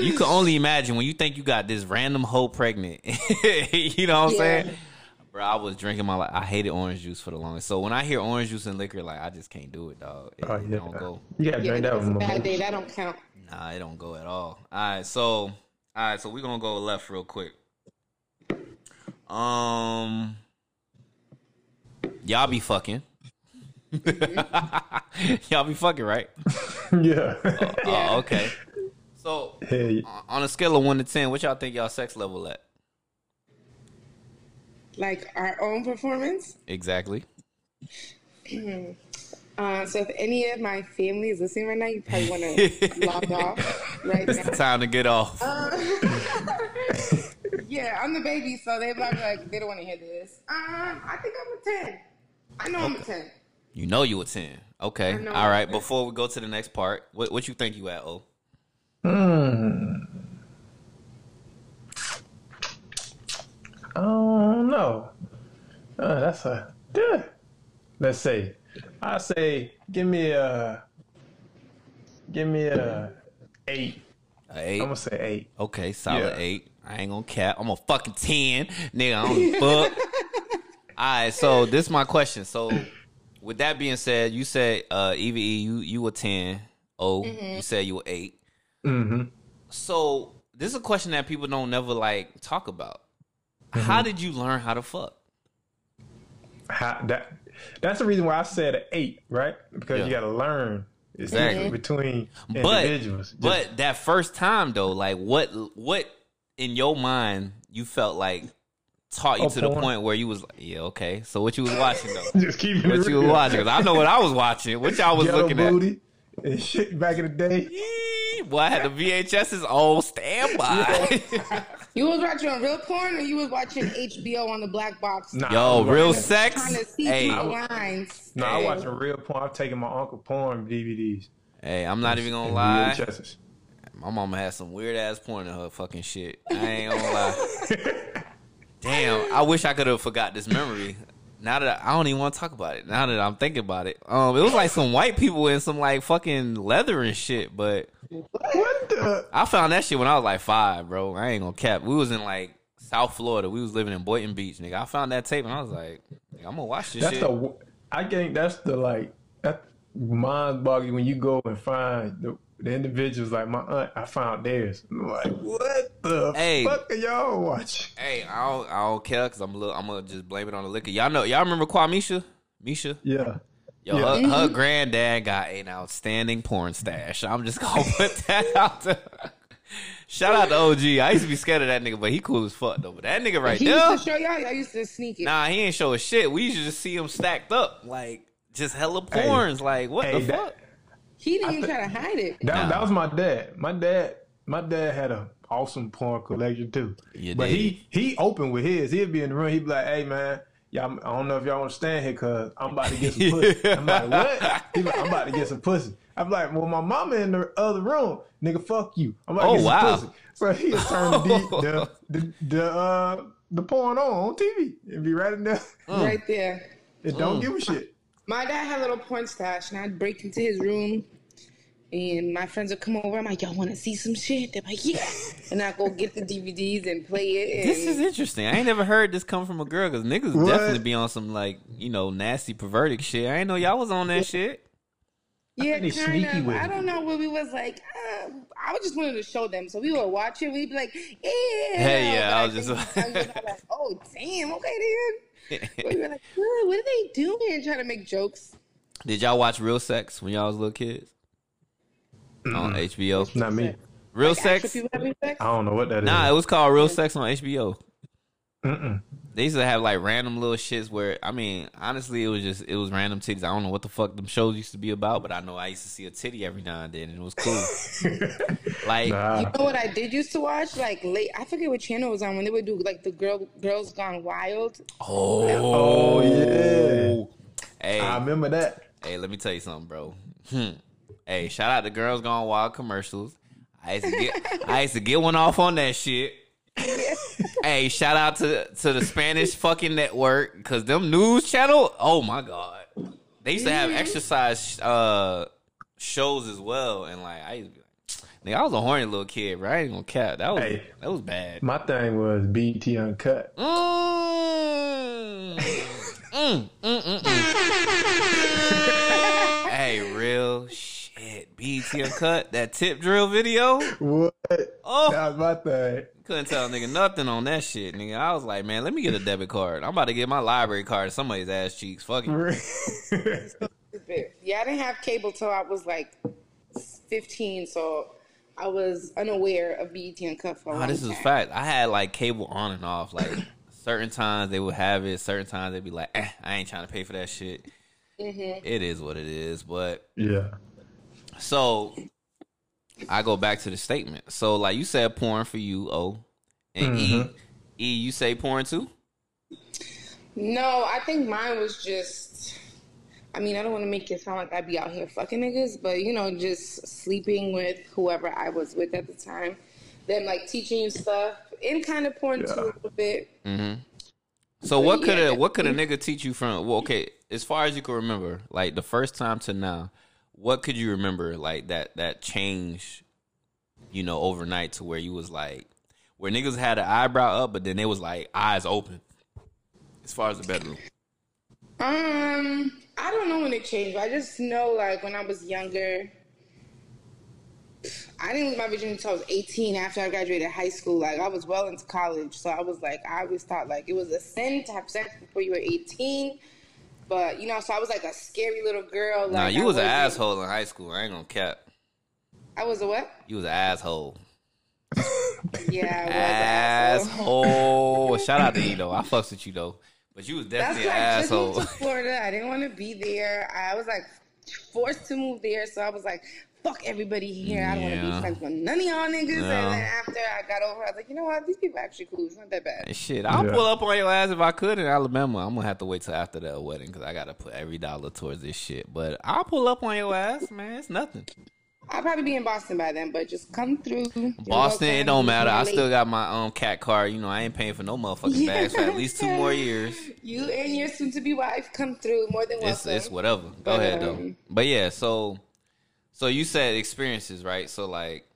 You can only imagine when you think you got this random hoe pregnant. you know what I'm Yeah. saying? Bro, I was drinking my life. I hated orange juice for the longest. So when I hear orange juice and liquor, like I just can't do it, dog. It, Oh it yeah, don't go. you gotta Yeah, drink that it's one. bad more. day. That don't count. Nah, it don't go at all. All right, so all right, so we're gonna go left real quick. Um, y'all be fucking. y'all be fucking, right? yeah. Oh, okay. So hey, on- on a scale of one to ten, what y'all think y'all sex level at? Like our own performance. Exactly. Uh, so if any of my family is listening right now, you probably want to log off right It's the now. time to get off. Yeah, I'm the baby, so they might be like, they don't want to hear this. Um, I think I'm a ten. I know I'm a ten. You know you a ten. Okay. I know. All right. Before we go to the next part, what what you think you at? Oh, I don't know. Uh, that's a yeah. Let's say, I say, give me a, give me a eight. a eight. I'm gonna say eight. Okay, solid Yeah. eight. I ain't gonna cap. I'm a fucking ten, nigga. I don't fuck. All right, so this is my question. So, with that being said, you said uh, EVE, you you a ten. Oh, you said you were 8 Mm-hmm. So this is a question that people don't never like talk about. How did you learn how to fuck? How, that that's the reason why I said eight, right? Because Yeah. you got to learn. Exactly. between But individuals. Just- but that first time though, like what what in your mind you felt like taught you Oh, to the point where you was like, yeah, okay. So what you was watching though? just keep it what you was watching? I know what I was watching. What y'all was looking at? and shit back in the day. Yee, Boy, I had the VHS's on standby. You was watching real porn, or you was watching HBO on the black box? Nah, Yo, real watching- sex. Trying to see Hey, through the lines. No, I Hey. watching real porn. I'm taking my uncle porn DVDs. hey, I'm not even gonna lie. VHSs. My mama had some weird ass porn in her fucking shit. I ain't gonna lie. Damn, I wish I could have forgot this memory. Now that I, I don't even want to talk about it. Now that I'm thinking about it, um, it was like some white people in some like fucking leather and shit. But What the? I found that shit when I was like five, bro. I ain't gonna cap. We was in like South Florida. We was living in Boynton Beach, nigga. I found that tape and I was like, I'm gonna watch this That's shit. the. I think that's the like that mind boggling when you go and find the, the individuals like my aunt. I found theirs. I'm like, what the Hey. fuck are y'all watching? hey, I don't, I don't care because I'm a little, I'm gonna just blame it on the liquor. Y'all know, y'all remember Kwamisha? Misha? Yeah. Yo, Yeah. her, her granddad got an outstanding porn stash. I'm just gonna put that out there. Shout out to OG. I used to be scared of that nigga, but he cool as fuck though. But that nigga right He there, used to show y'all. Y'all used to sneak it. nah, he ain't show us shit. We used to just see him stacked up, like just hella porns. like what Hey, the that- fuck? He didn't I even thi- try to hide it. That, Nah. that was my dad. My dad, my dad had an awesome porn collection too. You but did. he he opened with his. He'd be in the room. He'd be like, "Hey man, y'all, I don't know if y'all want to stand here because I'm about to get some pussy." I'm like, "What?" He like, "I'm about to get some pussy." I'm like, well, my mama in the other room, nigga, fuck you. I'm like, Oh, get some wow. pussy. So he'll turn the, the, the, the, uh, the porn on on TV and be right in there. Right there. It don't give a shit. My dad had a little porn stash, and I'd break into his room, and my friends would come over. I'm like, y'all want to see some shit? They're like, yeah. And I go get the DVDs and play it. And This is interesting. I ain't never heard this come from a girl because niggas What? definitely be on some like you know nasty perverted shit. I ain't know y'all was on that shit. yeah, kind sneaky of. with I don't know what we was like. Uh, I was just wanted to show them, so we would watch it. We'd be like, yeah. Hey, yeah, But I was think just- the young ones are like, oh damn, okay then. we were like, what, what are they doing? Trying to make jokes. Did y'all watch Real Sex when y'all was little kids on HBO? Not me. Real Like, Sex? sex? I don't know what that is. Nah, it was called Real Sex on HBO. Mm-mm. They used to have like random little shits where I mean, honestly, it was just it was random titties. I don't know what the fuck them shows used to be about, but I know I used to see a titty every now and then, and it was cool. like, Nah. You know what I did used to watch? Like late, I forget what channel it was on when they would do like the girl Girls Gone Wild. oh, Oh, yeah. Hey, I remember that. hey, let me tell you something, bro. Hmm. Hey, shout out to Girls Gone Wild commercials. I used to get I used to get one off on that shit. hey, shout out to to the Spanish fucking network because them news channel. Oh my god, they used to have exercise uh shows as well, and like I used to be like, nigga, I was a horny little kid, bro. I ain't gonna cap. That was Hey. that was bad. My thing was BET Uncut. Mm. Mm, mm, mm, mm. hey, real shit. BET Uncut, that tip drill video. What? Oh, That was my thing. couldn't tell a nigga nothing on that shit, nigga. I was like, man, let me get a debit card. I'm about to get my library card to somebody's ass cheeks. Fuck it. Yeah, I didn't have cable till I was like 15, so I was unaware of BET Uncut for a Oh, long this is a fact. I had like cable on and off. Like certain times they would have it, certain times they'd be like, eh, I ain't trying to pay for that shit. It is what it is, but yeah. So I go back to the statement. So like you said porn for you, O. And E E you say porn too? No, I think mine was just. I mean, I don't want to make it sound like I'd be out here fucking niggas, but you know, just sleeping with whoever I was with at the time. Then like teaching you stuff and kind of porn too a little bit. Mm-hmm. So what yeah, could a what could a nigga teach you from well, okay, as far as you can remember, like the first time to now, what could you remember like that that change, you know, overnight to where you was like where niggas had an eyebrow up, but then they was like eyes open. As far as the bedroom. Um, I don't know when it changed. But I just know like when I was younger, I didn't lose my virginity until I was 18 after I graduated high school. Like I was well into college, so I was like, I always thought like it was a sin to have sex before you were 18. But you know, so I was like a scary little girl. Like, Nah, you I was an asshole in high school. I ain't gonna cap. I was a what? You was an asshole. Yeah, I was an asshole. asshole. Shout out to you though. I fucks with you though. But you was That's definitely why an I just asshole. moved to Florida. I didn't want to be there. I was like forced to move there, so I was like, "Fuck everybody here. I don't want to be friends with none of y'all niggas." No. And then after I got over, I was like, "You know what? These people are actually cool. It's not that bad." Shit, I'll Yeah. pull up on your ass if I could in Alabama. I'm gonna have to wait till after that wedding because I gotta put every dollar towards this shit. But I'll pull up on your ass, man. It's nothing. I'll probably be in Boston by then, but just come through. You're Boston, it don't matter. I still got my um cat card. You know, I ain't paying for no motherfucking bags for at least two more years. You and your soon-to-be wife come through more than welcome. It's it's whatever. Go But, ahead though. um, But yeah, so so you said experiences, right? So like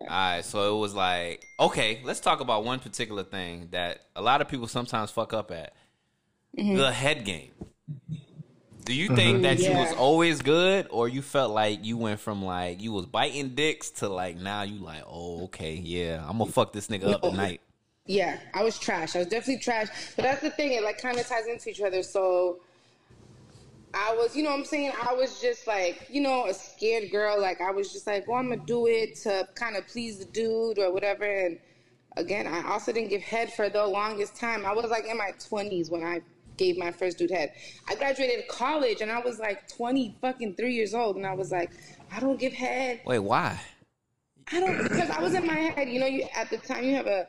all right, so it was like, okay, let's talk about one particular thing that a lot of people sometimes fuck up at. Mm-hmm. The head game. Do you think that you was always good or you felt like you went from like you was biting dicks to like now you like, oh, okay, yeah, I'm gonna fuck this nigga up No. tonight. Yeah, I was trash. I was definitely trash. But that's the thing; it like kind of ties into each other. So I was, you know, what I'm saying I was just like, you know, a scared girl. Like I was just like, well, I'm gonna do it to kind of please the dude or whatever. And again, I also didn't give head for the longest time. I was like in my 20s when I gave my first dude head. I graduated college and I was like 20 fucking three years old, and I was like, I don't give head. Wait, why? I don't because I was in my head. You know, you at the time you have a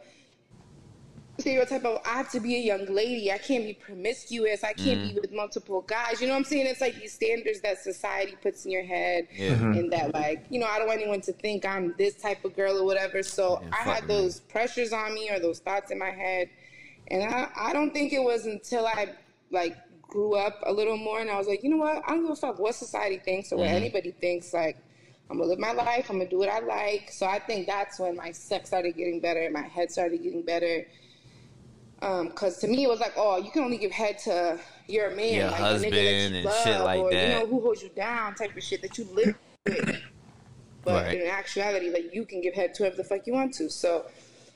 stereotype of I have to be a young lady. I can't be promiscuous. I can't Mm-hmm. be with multiple guys. You know what I'm saying? It's like these standards that society puts in your head, Yeah. and that like you know I don't want anyone to think I'm this type of girl or whatever. So Yeah, I had those pressures on me or those thoughts in my head, and I I don't think it was until I like grew up a little more and I was like, you know what? I don't give a fuck what society thinks or what Mm-hmm. anybody thinks. Like I'm gonna live my life. I'm gonna do what I like. So I think that's when my sex started getting better. My head started getting better. Um, because to me, it was like, oh, you can only give head to your man, Your like husband a nigga that you and love, shit like or you know who holds you down, type of shit that you live with. But Right. in actuality, like you can give head to whoever the fuck you want to. So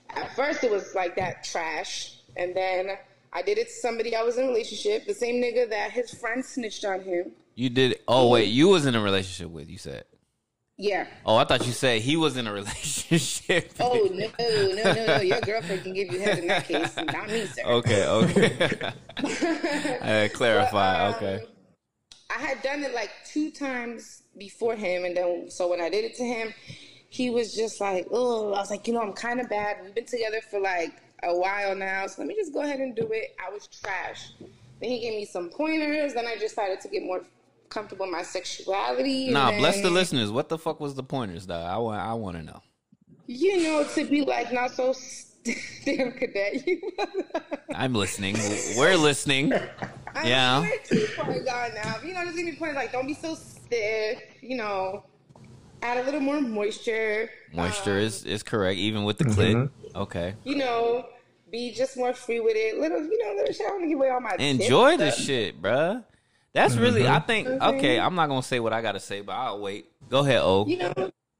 at first, it was like that trash, and then I did it to somebody I was in a relationship, the same nigga that his friend snitched on him. You did. Oh wait, you was in a relationship with. You said. Yeah. Oh, I thought you said he was in a relationship. Oh no, no, no, no! Your girlfriend can give you head in that case, not me, sir. Okay, okay. uh, clarify. Um, okay. I had done it like two times before him, and then so when I did it to him, he was just like, "Oh," I was like, "You know, I'm kind of bad. We've been together for like a while now, so let me just go ahead and do it." I was trash. Then he gave me some pointers. Then I started to get more comfortable in my sexuality. and Nah, bless the listeners. What the fuck was the pointers, though? I want. I want to know. You know, to be like not so damn cadet. I'm listening. We're listening. I Yeah. mean, we're too far gone now. You know, just give me points like don't be so stiff. You know, add a little more moisture. Moisture Um, is is correct, even with the clit. Okay. You know, be just more free with it. Little, you know, little shit. I want to give away all my. Enjoy tips, this but- shit, bruh. That's really. I think. Mhm. Okay, I'm not gonna say what I gotta say, but I'll wait. Go ahead, O. You know,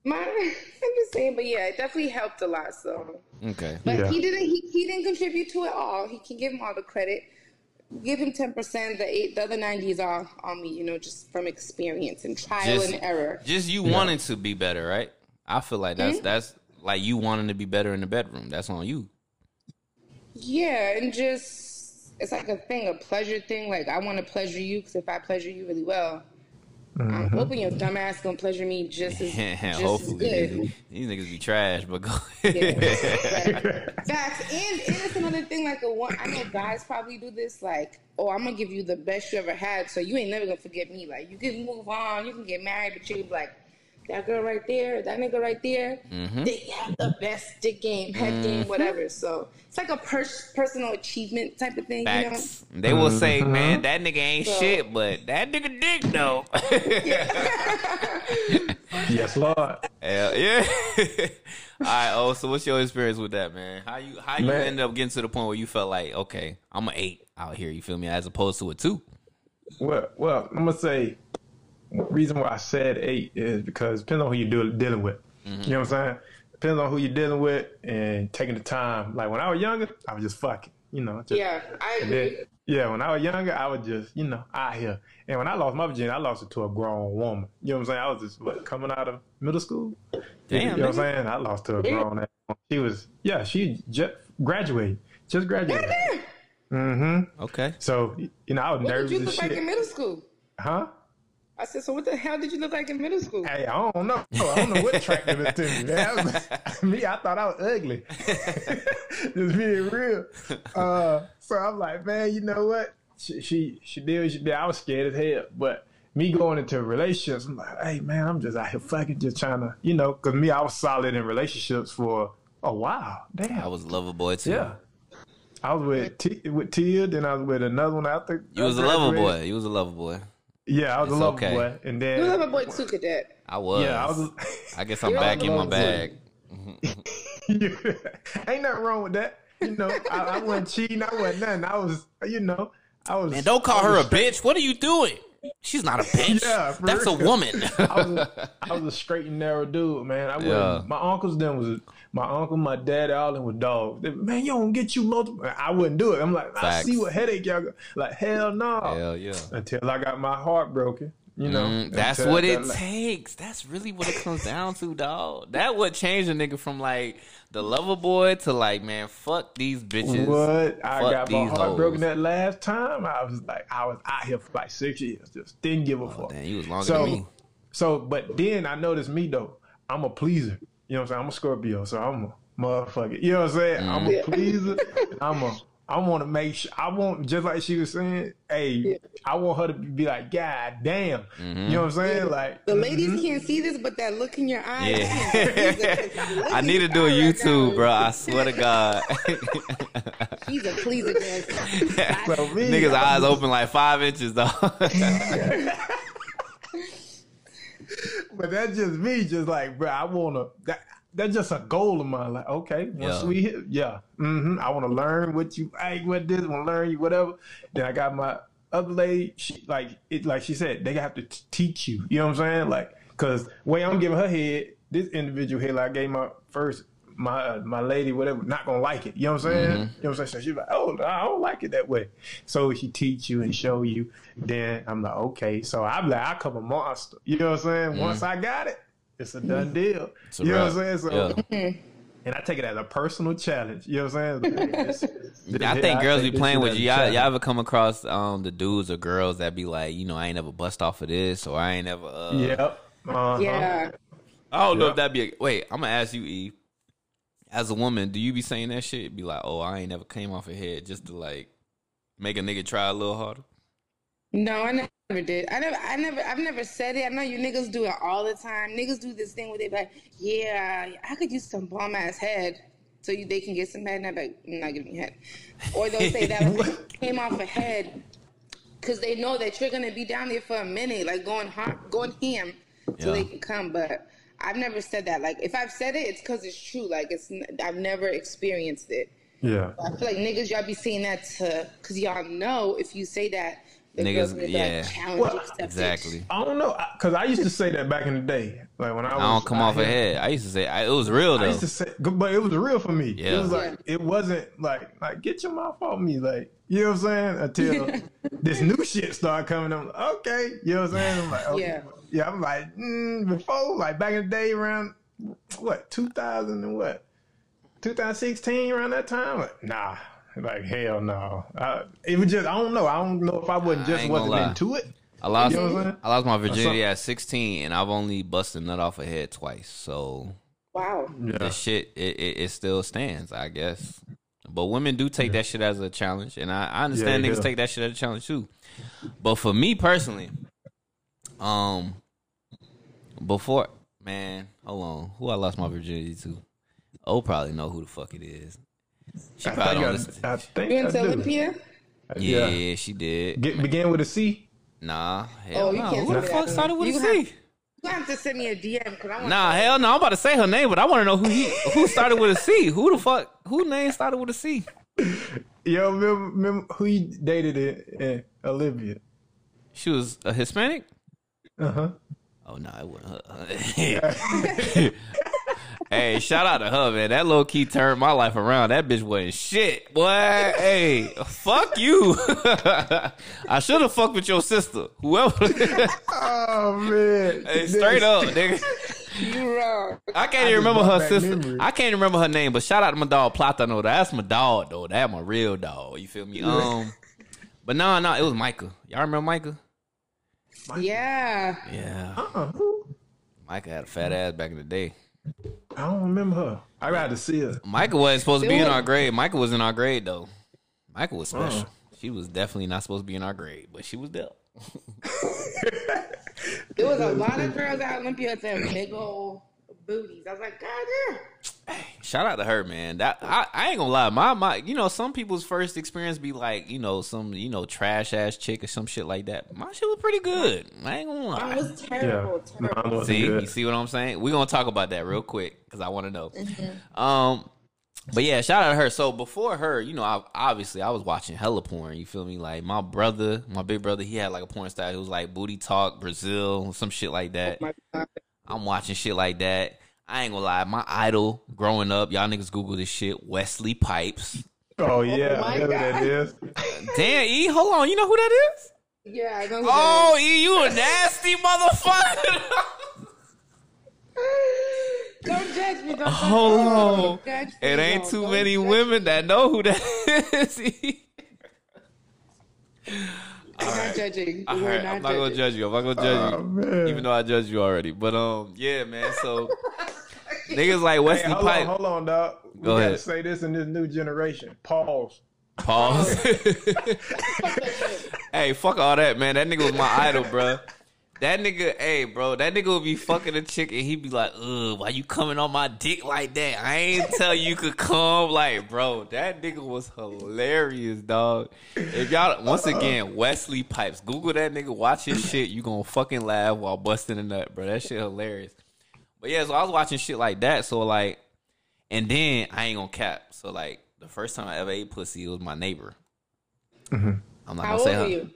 my. I'm just saying, but yeah, it definitely helped a lot. So, Okay. but Yeah. he didn't. He, he didn't contribute to it all. He can give him all the credit. Give him ten percent. The eight, the other ninety is all on me. You know, just from experience and trial Just- and error. Just you wanting to be better, right? I feel like that's that's like you wanting to be better in the bedroom. That's on you. Yeah, and just it's like a thing, a pleasure thing. Like I want to pleasure you because if I pleasure you really well, I'm mm-hmm. hoping your dumb ass gonna pleasure me just as, just as Hopefully, good. these niggas be trash, but go. Yeah. Facts. And, and it's another thing. Like a one, I know guys probably do this. Like, oh, I'm gonna give you the best you ever had, so you ain't never gonna forget me. Like, you can move on, you can get married, but you be like. That girl right there, that nigga right there, Mm-hmm. they have the best dick game, head game, whatever. So it's like a pers- personal achievement type of thing, Facts. They will say, man, that nigga ain't So- shit, but that nigga dick though. Yes, Lord. Hell yeah. All right. Oh, so what's your experience with that, man? How you how you Man. ended up getting to the point where you felt like, okay, I'm an eight out here. You feel me? As opposed to a two. Well, well, I'm gonna say reason why I said eight is because depends on who you're dealing with. Mm-hmm. You know what I'm saying? Depends on who you're dealing with and taking the time. Like when I was younger, I was just fucking. You know. Just, Yeah, I agree. then, yeah, when I was younger, I was just, you know, out here. And when I lost my virginity, I lost it to a grown woman. You know what I'm saying? I was just what, coming out of middle school. Damn, you know what. I'm saying? I lost to a grown. ass woman. She was, yeah, she just graduated, just graduated. Goddamn. Mm-hmm. Okay. So you know, I was What nervous did you as look like shit. in middle school? huh? I said, so what the hell did you look like in middle school? Hey, I don't know. I don't know what attracted it to me. Man. Was- me, I thought I was ugly. Just being real. Uh, so I'm like, man, you know what? She she, she did what she did. I was scared as hell. But me going into relationships, I'm like, hey man, I'm just out here fucking just trying to, you know, because me, I was solid in relationships for a while. Damn. I was a lover boy too. yeah. I was with T, with Tia, then I was with another one after. You was a lover boy. You was a lover boy. Yeah, I was It's a lover okay. boy, and then You have a boy too, cadet. I was. yeah, I was. I guess I'm back in my bag. Ain't nothing wrong with that. You know, I, I wasn't cheating. I wasn't nothing. I was, you know, I was. Man, don't call I her a bitch. What are you doing? She's not a bitch. Yeah, for That's a woman. I was, I was a straight and narrow dude, man. I was Yeah. my uncles then was my uncle, my dad, all them were dogs. They, man, you don't get you multiple. I wouldn't do it. I'm like, I see what headache y'all got. Like hell no. Hell yeah. Until I got my heart broken. You know, Mm, that's what it got, like- takes. That's really what it comes down to, dog. That would change a nigga from like the lover boy to like, man, fuck these bitches. What I Fuck got my these heart broken that last time. I was like, I was out here for like six years, just didn't give a fuck. Damn, you was longer so, than me. so, but then I noticed me though. I'm a pleaser. You know what I'm saying? I'm a Scorpio, so I'm a, motherfucker. You know what I'm saying? I'm a pleaser. I'm a. I want to make sure. I want just like she was saying. Hey, I want her to be like, God damn. You know what I'm saying? Like The ladies mhm. can't see this, but that look in your eyes. Yeah. I need to do a eye right YouTube, bro. I swear to God. He's a pleaser, girl. So me, Niggas' I- eyes open like five inches, though. But that's just me, just like, bro, I wanna that that's just a goal of mine. Like, okay, once Yeah. we hit, yeah, hmm I wanna learn what you like, what this, wanna learn you, whatever. Then I got my other lady, she like it, like she said, they have to t- teach you. You know what I'm saying? Like, cause way I'm giving her head, this individual head, like I gave my first. My uh, my lady, whatever, not gonna like it. You know what I'm saying? You know what I'm saying? So she's like, oh, I don't like it that way. So she teach you and show you. Then I'm like, okay. So I'm like, I come a monster. You know what I'm saying? Once I got it, it's a done deal. It's a you know what I'm saying? So, Yeah. and I take it as a personal challenge. You know what I'm saying? Like, this- this- I think girls take be playing with you. Y'all, y'all ever come across um the dudes or girls that be like, you know, I ain't ever bust off of this, or I ain't ever. Uh, Yep. Uh-huh. Yeah. I don't know if that'd be. A, wait, I'm gonna ask you, E. As a woman, do you be saying that shit? Be like, oh, I ain't never came off a head just to like make a nigga try a little harder. No, I never did. I never, I never, I've never said it. I know you niggas do it all the time. Niggas do this thing where they be like, yeah, I could use some bomb ass head so you, they can get some head. And I'm like, I'm not giving you head. Or they'll say that came off a head because they know that you're gonna be down there for a minute, like going hard, going ham, so Yeah. they can come. But I've never said that. Like, if I've said it, it's because it's true. Like, it's I've never experienced it. Yeah. I feel like niggas y'all be saying that to because y'all know if you say that Niggas, girls gonna be yeah. like, Well, Exactly. I don't know, cause I used to say that back in the day, like when I was. I don't come out off a here. head. I used to say I, it was real though. I used to say, but it was real for me. Yeah. It was like it wasn't like like get your mouth off me, like you know what I'm saying. Until this new shit started coming, I'm like, okay, you know what I'm saying. I'm like, okay. Yeah. yeah, I'm like, mm, before like back in the day, around what 2000 and what 2016, around that time, like nah. Like hell no, uh, it was just I don't know. I don't know if I wasn't just ain't gonna wasn't lie. into it. I lost. You know what I'm? I lost my virginity at 16, and I've only busted nut off a head twice. So Wow. Yeah, the shit, it, it, it still stands, I guess. But women do take that shit as a challenge, and I, I understand Yeah, niggas yeah. take that shit as a challenge too. But for me personally, um, before man, hold on, who I lost my virginity to? Oh, probably know who the fuck it is. She I probably think don't I. I think You I went do. Olympia? Yeah, she did. Get, began with a C. Nah, hell Oh, you no. can't Who the say fuck that. started with You a have- C? You have to send me a DM because I want. Nah, hell no. I'm about to say her name, but I want to know who he who started with a C. Who the fuck? Who name started with a C? Yo, remember, remember who you dated in, in Olivia? She was a Hispanic. Uh huh. Oh no, it wasn't her. hey, shout out to her, man. That low key turned my life around. That bitch wasn't shit, boy. hey, fuck you. I should have fucked with your sister, whoever. Oh man. hey, straight up, nigga. You wrong. I can't I even remember her sister. memories. I can't even remember her name, but shout out to my dog Platano. That's my dog though. That's my real dog. You feel me? Um, but no, no, it was Micah. Y'all remember Micah? Yeah. Yeah, Uh-uh. Micah had a fat ass back in the day. I don't remember her. I got to see her. Micah wasn't supposed to be in our grade. Micah was in our grade though. Micah was special. Uh. She was definitely not supposed to be in our grade, but she was there. There was a lot of girls at Olympia with them big old booties. I was like, God damn. Shout out to her, man. That I, I ain't gonna lie. My my, you know, some people's first experience be like, you know, some you know trash ass chick or some shit like that. My shit was pretty good. I ain't gonna It lie. was terrible. Mine Terrible. wasn't See, good. you see what I'm saying? We're gonna talk about that real quick because I want to know. Um, but yeah, shout out to her. So before her, you know, I, obviously I was watching hella porn. You feel me? Like my brother, my big brother, he had like a porn style. It was like booty talk, Brazil, some shit like that. My God. I'm watching shit like that. I ain't gonna lie, my idol growing up, y'all niggas Google this shit, Wesley Pipes. Oh, oh yeah, my I know who that God. is. Damn, E, hold on, you know who that is? Yeah, I know. who Oh, that E, you a nasty motherfucker. Don't judge me. Don't judge Hold me. on. Don't judge me, It ain't no. too Don't many women me. that know who that is. E. I'm not judging. All We're right, not I'm not gonna judge you. I'm not gonna judge Oh you, man. even though I judged you already. But um, yeah, man. So Niggas like Hey, Wesley hold Pipe. on, hold on, dog. We Go gotta ahead. say this in this new generation. Pause. Pause. hey, fuck all that, man. That nigga was my idol, bro. That nigga, hey, bro, that nigga would be fucking a chick and he'd be like, ugh, why you coming on my dick like that? I ain't tell you could come. Like, bro, that nigga was hilarious, dog. If y'all, once again, Wesley Pipes, Google that nigga, watch his shit. You gonna fucking laugh while busting a nut, bro. That shit hilarious. But yeah, so I was watching shit like that. So, like, and then I ain't gonna cap. So, like, the first time I ever ate pussy, it was my neighbor. Mm-hmm. I'm not How gonna old say are her. you?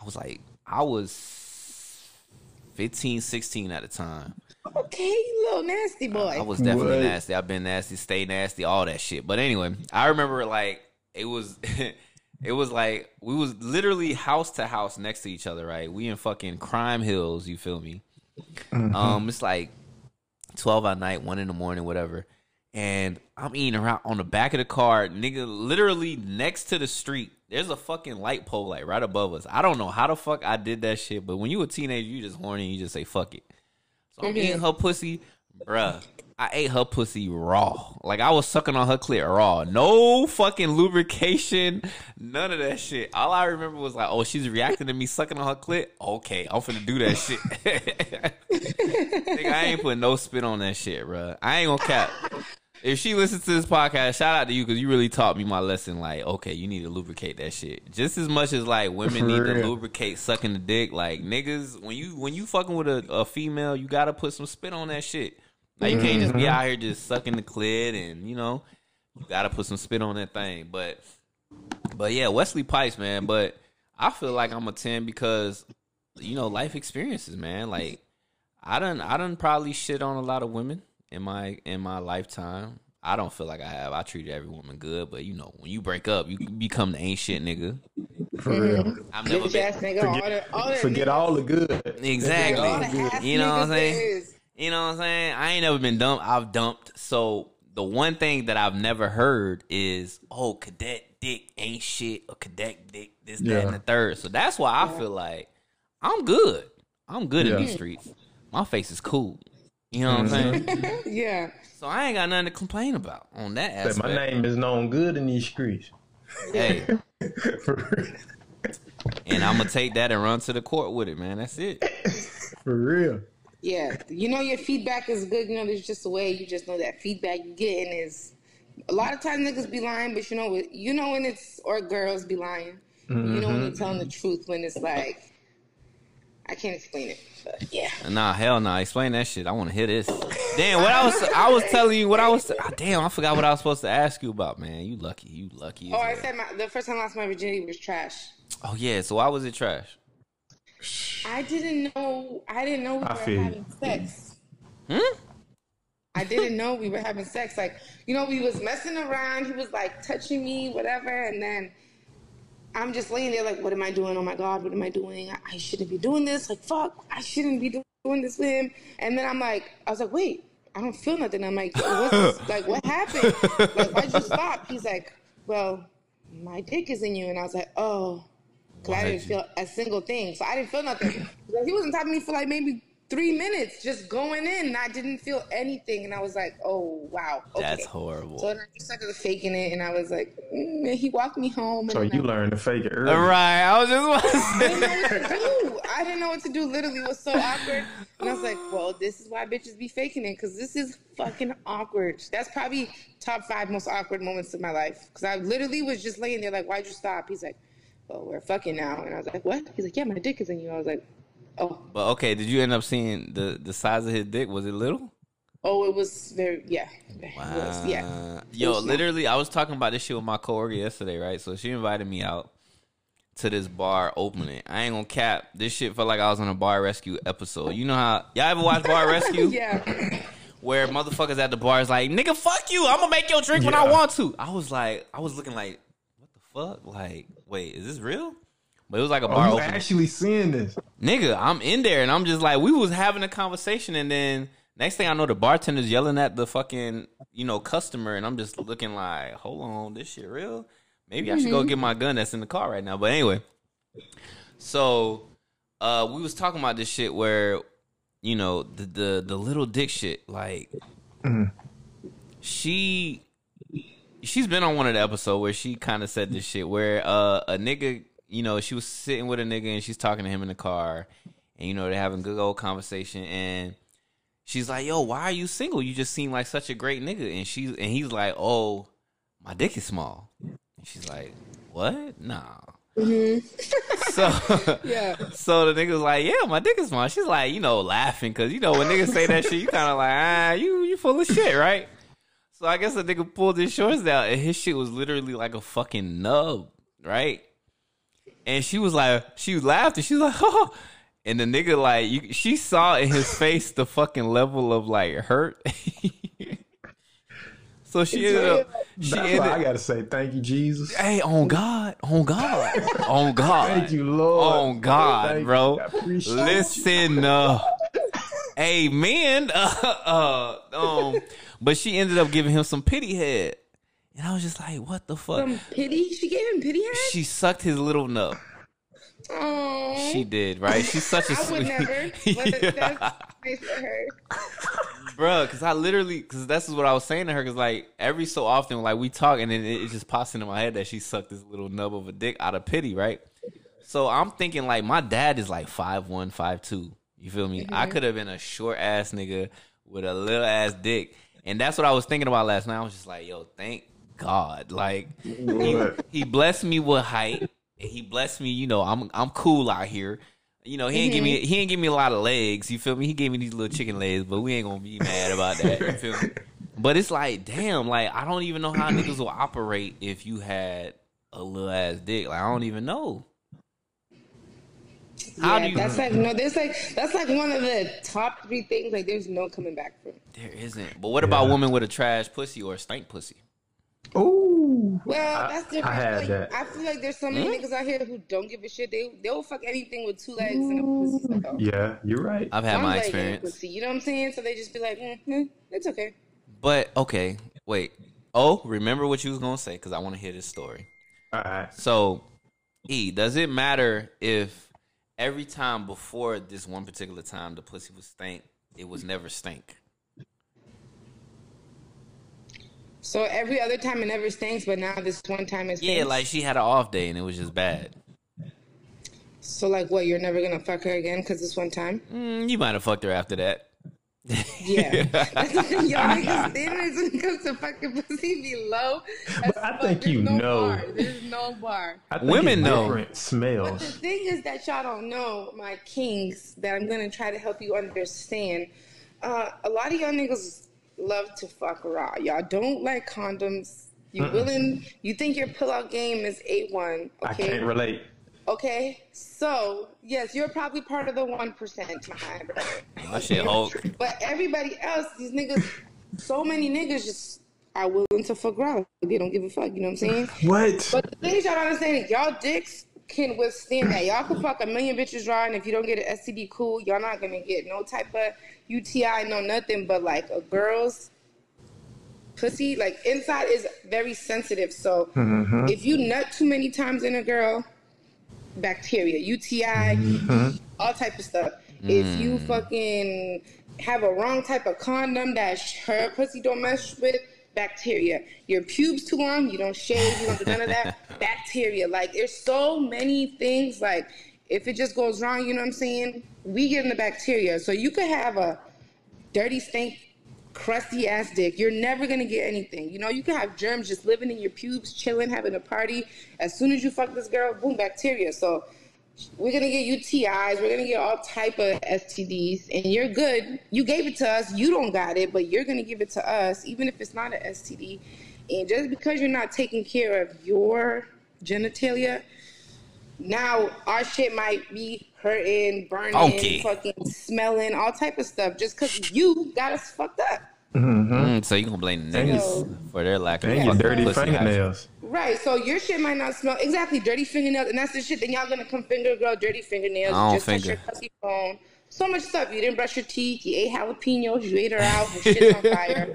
I was like, I was 15, 16 at the time. Okay, little nasty boy. I was definitely What? nasty. I've been nasty, stay nasty, all that shit. But anyway, I remember like it was it was like we was literally house to house next to each other, right? We in fucking crime hills, you feel me? Um, it's like twelve at night, one in the morning, whatever. And I'm eating around on the back of the car, nigga, literally next to the street. There's a fucking light pole like right above us. I don't know how the fuck I did that shit, but when you a teenager, you just horny, you just say fuck it. So I'm eating her pussy, bruh. I ate her pussy raw. Like I was sucking on her clit raw. No fucking lubrication, none of that shit. All I remember was like, oh, she's reacting to me sucking on her clit. Okay, I'm finna do that shit. Nigga, I ain't putting no spit on that shit, bruh. I ain't gonna cap. If she listens to this podcast, shout out to you because you really taught me my lesson. Like, okay, you need to lubricate that shit just as much as like women For need to lubricate sucking the dick. Like niggas, when you when you fucking with a, a female, you gotta put some spit on that shit. Like you can't just be mm-hmm. out here just sucking the clit and you know you gotta put some spit on that thing. But but yeah, Wesley Pipes, man. But I feel like I'm a ten because you know life experiences, man. Like I done I done probably shit on a lot of women in my in my lifetime. I don't feel like I have. I treated every woman good, but you know, when you break up, you become the ain't shit nigga. For real. Mm-hmm. I've never been ass nigga. all the, all the Forget niggas- all the good. all the exactly. You know what I'm saying? there is. You know what I'm saying? I ain't never been dumped. I've dumped. So the one thing that I've never heard is, oh, cadet dick ain't shit or cadet dick this, that, and the third. So that's why I feel like I'm good. I'm good in these streets. My face is cool. You know what I'm saying? Mm-hmm. Yeah. So I ain't got nothing to complain about on that Say, aspect. my name is known good in these streets. Hey, For and I'm gonna take that and run to the court with it, man. That's it. For real. Yeah. You know your feedback is good. You know, there's just a way you just know that feedback you getting is a lot of times niggas be lying, but you know what you know when it's or girls be lying. You know when they're mm-hmm. telling the truth when it's like I can't explain it. But yeah. Nah, hell nah. Explain that shit. I want to hear this. Damn, what I was I was telling you what I was. ah, damn, I forgot what I was supposed to ask you about, man. You lucky. You lucky. Oh, I said my, the first time I lost my virginity was trash. Oh yeah. So why was it trash? I didn't know. I didn't know we I were feel you. having sex. Hmm? I didn't know we were having sex. Like, you know, we was messing around. He was like touching me, whatever, and then I'm just laying there like, what am I doing? Oh my god, what am I doing? I, I shouldn't be doing this. Like, fuck, I shouldn't be do- doing this with him. And then I'm like, I was like, wait, I don't feel nothing. I'm like, what's this? like, what happened? Like, why'd you stop? He's like, well, my dick is in you, and I was like, oh. Cause I didn't feel a single thing, so I didn't feel nothing. He was on top of me for like maybe three minutes, just going in, and I didn't feel anything, and I was like, "Oh wow, okay." That's horrible. So then I just started faking it, and I was like, mm, and he walked me home. And So you I, learned to fake it early. All right. I was just. I didn't know what to do. I didn't know what to do. Literally, it was so awkward, and I was like, "Well, this is why bitches be faking it, because this is fucking awkward." That's probably top five most awkward moments of my life, because I literally was just laying there like, "Why'd you stop?" He's like, "Well, we're fucking now," and I was like, "What?" He's like, "Yeah, my dick is in you." I was like, "Oh." But okay, did you end up seeing the the size of his dick? Was it little? Oh, it was very yeah. It was, yeah. Yo, was small. literally, I was talking about this shit with my coworker yesterday, right? So she invited me out to this bar opening. I ain't gonna cap. This shit felt like I was on a bar rescue episode. You know how y'all ever watch Bar Rescue? yeah. Where motherfuckers at the bar is like, nigga, fuck you. I'm gonna make your drink when I want to. I was like, I was looking like, what the fuck? Like, wait, is this real? But it was like a bar Oh, you opening. actually seeing this? Nigga, I'm in there and I'm just like, we was having a conversation and then next thing I know, the bartender's yelling at the fucking, you know, customer and I'm just looking like, hold on, this shit real? Maybe I should go get my gun that's in the car right now. But anyway, so uh we was talking about this shit where, you know, the the, the little dick shit, like she she's been on one of the episodes where she kind of said this shit where uh, a nigga, you know, she was sitting with a nigga and she's talking to him in the car, and you know they're having good old conversation, and she's like, "Yo, why are you single? You just seem like such a great nigga," and she's and he's like, "Oh, my dick is small," and she's like, "What? Nah." so Yeah. so the nigga's like, yeah, my dick is small. She's like, you know, laughing because you know when niggas say that shit, you kind of like, ah, you you full of shit, right? So I guess the nigga pulled his shorts down and his shit was literally like a fucking nub, right? And she was like, she laughed and she was like, oh. And the nigga like, you, she saw in his face the fucking level of like hurt. so she ended up, she That's ended, why I gotta say thank you, Jesus. hey, on God, on God, on God. Thank you, Lord. Oh God, Thank bro! appreciate you. Listen, uh, amen. Uh, uh, um, but she ended up giving him some pity head, and I was just like, "What the fuck?" Some pity. She gave him pity head. She sucked his little nub. Oh, She did, right? She's such a I would never. But yeah. that's nice for her. bro. Because I literally, because that's what I was saying to her. Because like every so often, like we talk, and then it, it just pops into my head that she sucked this little nub of a dick out of pity, right? So I'm thinking like my dad is like five one, five two. You feel me? I mm-hmm. could have been a short ass nigga with a little ass dick, and that's what I was thinking about last night. I was just like, yo, thank God, like he, he blessed me with height, and he blessed me. You know, I'm I'm cool out here. You know, he ain't give me mm-hmm. he ain't give me a lot of legs. You feel me? He gave me these little chicken legs, but we ain't gonna be mad about that. You feel me? But it's like, damn, like I don't even know how niggas will operate if you had a little ass dick. Like I don't even know. How yeah, do you? that's like no. There's like that's like one of the top three things. Like there's no coming back from. there isn't. But what about women with a trash pussy or a stank pussy? Ooh. Well, that's different. I had like, that. I feel like there's so many niggas out here who don't give a shit. They they'll fuck anything with two legs and a pussy. So. Yeah, you're right. I've had One my leg and a experience. pussy, you know what I'm saying? So they just be like, mm, mm, it's okay. But okay, wait. Oh, remember what you was gonna say because I want to hear this story. All right. So, E, does it matter if every time before this one particular time the pussy was stank, it was never stank? So every other time it never stinks, but now this one time it stinks. Yeah, like she had an off day and it was just bad. So like what? You're never gonna fuck her again because this one time? Mm, you might have fucked her after that. Yeah. That's Y'all niggas standards when it comes to fucking pussy be low. But I think you no know. Bar. There's no bar. I Women it's know. different But the thing is that y'all don't know, my kings, that I'm gonna try to help you understand. Uh, a lot of y'all niggas love to fuck raw. Y'all don't like condoms. You willing? You think your pull-out game is a one? I Okay. can't relate. Okay. So yes, you're probably part of the one percent, my brother. Oh, my shit Hulk. But everybody else, these niggas, so many niggas just are willing to fuck raw. They don't give a fuck. You know what I'm saying? What? But the things y'all don't understand is y'all dicks can withstand that. Y'all can fuck a million bitches raw, and if you don't get an STD, cool. Y'all not gonna get no type of UTI, no nothing. But like a girl's pussy, like inside is very sensitive. So mm-hmm. if you nut too many times in a girl, bacteria, UTI, mm-hmm. all type of stuff. If you mm. fucking have a wrong type of condom that her pussy don't mess with, bacteria. Your pubes too long, you don't shave, you don't do none of that, bacteria. Like there's so many things. Like if it just goes wrong, you know what I'm saying? We get in the bacteria. So you could have a dirty, stink, crusty ass dick. You're never gonna get anything. You know, you can have germs just living in your pubes, chilling, having a party. As soon as you fuck this girl, boom, bacteria. So we're gonna get UTIs. We're gonna get all type of STDs, and you're good. You gave it to us. You don't got it, but you're gonna give it to us, even if it's not an STD. And just because you're not taking care of your genitalia, now our shit might be hurting, burning, Okay. fucking smelling, all type of stuff, just because you got us fucked up. Mm, so you gonna blame the niggas for their lack of Dang, your fucking dirty pussy hygiene. fingernails. Right, so your shit might not smell exactly dirty fingernails, and that's the shit. Then y'all gonna come finger girl dirty fingernails. I don't you just touch your pussy phone. So much stuff. You didn't brush your teeth. You ate jalapenos. You ate her out. Her shit's on fire.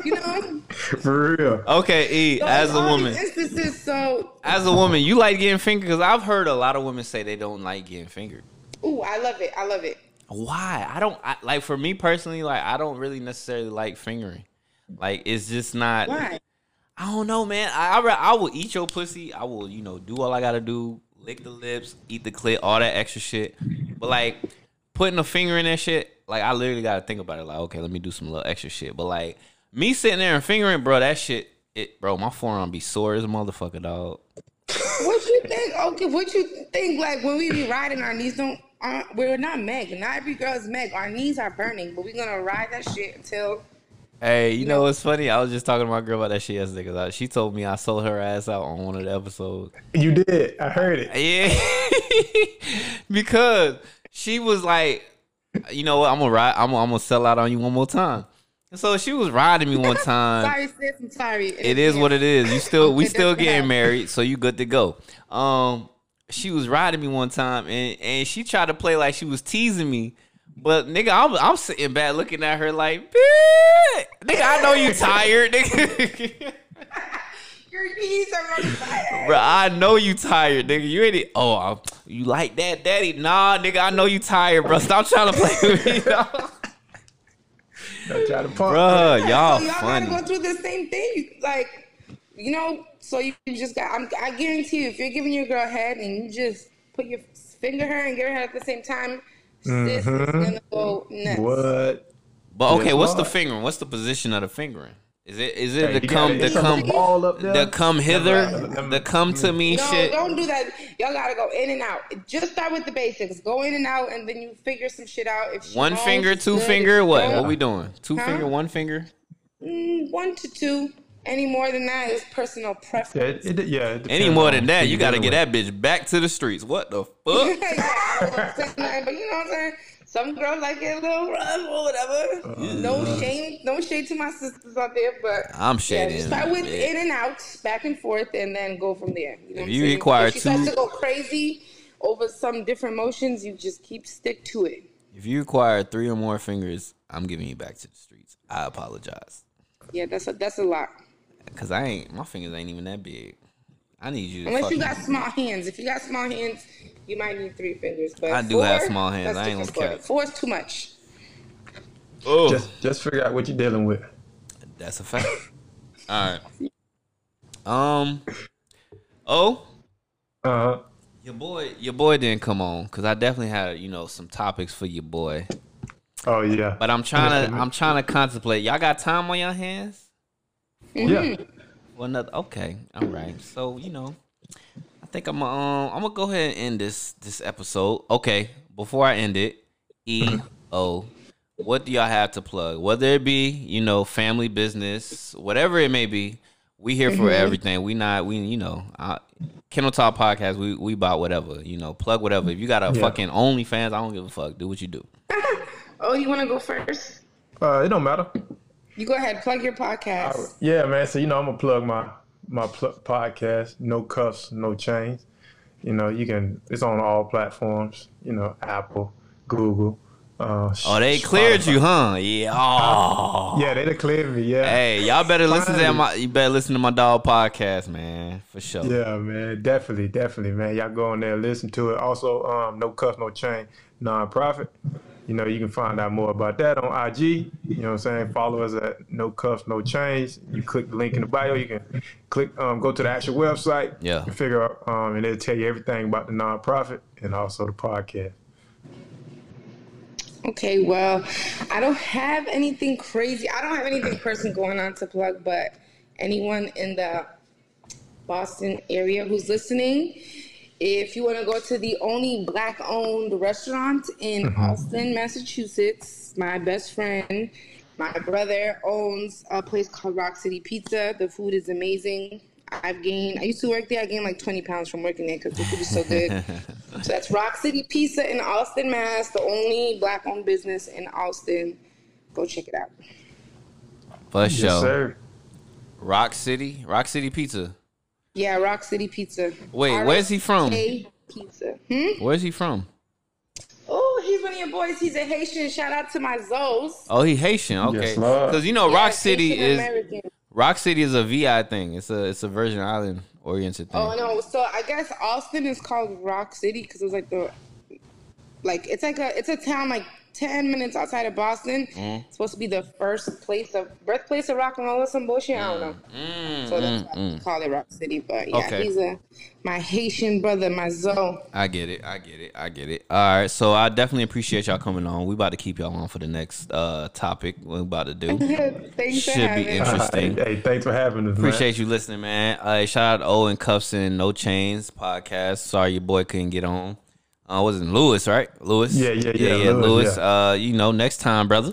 you know. For real. Okay, E, So as a woman, instances. So, as a woman, you like getting fingered? Because I've heard a lot of women say they don't like getting fingered. ooh, I love it. I love it. Why? I don't I, like. For me personally, like I don't really necessarily like fingering. Like it's just not. Why? I don't know, man. I, I I will eat your pussy. I will, you know, do all I gotta do, lick the lips, eat the clit, all that extra shit. But like putting a finger in that shit, like I literally gotta think about it. Like, okay, let me do some little extra shit. But like me sitting there and fingering, bro, that shit, it, bro, my forearm be sore as a motherfucker, dog. What you think? Okay, what you think? Like when we be riding, our knees don't. Uh, we're not Meg. Not every girl is Meg. Our knees are burning, but we're gonna ride that shit until. Hey, you know what's funny? I was just talking to my girl about that shit yesterday because she told me I sold her ass out on one of the episodes. You did. I heard it. Yeah, because she was like, you know what? I'm gonna ride. I'm, I'm gonna sell out on you one more time. And so she was riding me one time. Sorry, sis. I'm sorry. It is what it is. You still we still getting married, so you good to go. Um, she was riding me one time, and and she tried to play like she was teasing me. But nigga, I'm, I'm sitting back looking at her like, "Bitch, nigga, I know you tired, nigga. Your knees are on fire. Bro, I know you tired, nigga. You ain't. e- Oh, I'm- you like that, daddy? Nah, nigga, I know you tired, bro. Stop trying to play with me, dog. Don't try to pump. Bro, y'all so y'all funny. gotta go through the same thing. Like, you know, so you just got. I'm, I guarantee you, if you're giving your girl head and you just put your finger her and give her head at the same time, sis is gonna go nuts. What? But okay, Yes, what's the Lord. fingering? What's the position of the fingering? Is it is it Hey, the come gotta the come the ball up there. the come hither Them- the come to me No, shit? don't do that. Y'all gotta go in and out. Just start with the basics. Go in and out, and then you figure some shit out. If One finger, two good. Finger, what? don't, What we doing? Two Huh? finger, one finger? mm, one to two. Any more than that is personal Yeah, preference. it, it, yeah, it Any more than that, you got to get that bitch back to the streets. What the fuck? yeah, I don't wanna say nothing, but you know what I'm saying. Some girls like it a little rough or whatever. Uh, no shame, no shade to my sisters out there, but I'm yeah, shading. just start with Yeah. in and out, back and forth, and then go from there. You know what I'm you saying? require if she starts two- to go crazy over some different motions, you just keep stick to it. If you require three or more fingers, I'm giving you back to the streets. I apologize. Yeah, that's a that's a lot. Cause I ain't my fingers ain't even that big. I need you to Unless you fucking- got small hands. If you got small hands, you might need three fingers. But I do four, have small hands. I ain't different gonna story. cap. Four is too much. Oh, Just, just figure out what you're dealing with. that's a fact. All right. Um. Oh, Uh huh. your boy, your boy didn't come on because I definitely had you know some topics for your boy. Oh yeah. But I'm trying to, I'm trying to contemplate. Y'all got time on your hands? Yeah. Well, another. Okay, all right. So you know, I think I'm um, I'm gonna go ahead and end this this episode. Okay, before I end it, E O, what do y'all have to plug? Whether it be you know family business, whatever it may be, we here for everything. We not we you know. I, Kennel Talk podcast, we we bought whatever, you know, plug whatever. If you got a Yeah. fucking OnlyFans, I don't give a fuck. Do what you do. Oh, you want to go first? Uh, it don't matter. You go ahead. Plug your podcast. Yeah, man. So you know, I'm gonna plug my my pl- podcast. No cuffs, no chains. You know, you can. It's on all platforms. You know, Apple, Google. Uh, Oh, they cleared you, huh? Yeah. Oh. Yeah, they cleared me. Yeah. Hey, y'all better listen to my. You better listen to my dog podcast, man, for sure. Yeah, man, definitely, definitely, man. Y'all go in there, listen to it. Also, um, no cuffs, no chain, nonprofit. You know, you can find out more about that on IG. You know what I'm saying? Follow us at No Cuffs, No Chains. You click the link in the bio. You can click, um, go to the actual website. Yeah. And figure out, um, and it'll tell you everything about the nonprofit and also the podcast. Okay, well, I don't have anything crazy. I don't have anything personal going on to plug, but anyone in the Boston area who's listening, if you want to go to the only black owned restaurant in uh-huh. Austin, Massachusetts, my best friend, my brother owns a place called Rock City Pizza. The food is amazing. I've gained, I used to work there, I gained like 20 pounds from working there because the food is so good. so that's Rock City Pizza in Austin, Mass, the only black owned business in Austin. Go check it out. For Yes, sure. sir. Rock City, Rock City Pizza. Yeah, Rock City Pizza. Wait, where's he from? Pizza. Hmm? Where's he from? Oh, he's one of your boys. He's a Haitian. Shout out to my Zoes. Oh, he Haitian. Okay, Yes, because you know Rock Yes, City Haitian is American. Rock City is a VI thing. It's a it's a Virgin Island oriented thing. Oh no! So I guess Austin is called Rock City because it was like the, like it's like a it's a town like ten minutes outside of Boston. Mm. It's supposed to be the first place of birthplace of rock and roll or some bullshit. I don't know. so that's why they call it Rock City. But yeah, Mm, Okay. he's a my Haitian brother, my Zoe. I get it. I get it. I get it. All right. So I definitely appreciate y'all coming on. We about to keep y'all on for the next uh topic. We're about to do. Thanks for Should be having me. interesting. hey, hey, thanks for having us. Appreciate you listening, man. Uh, shout out to No Cuffs and No Chains podcast. Sorry your boy couldn't get on. Uh, wasn't Lewis, right? Lewis. Yeah, yeah, yeah. yeah, Lewis. Lewis, Uh, you know, next time, brother.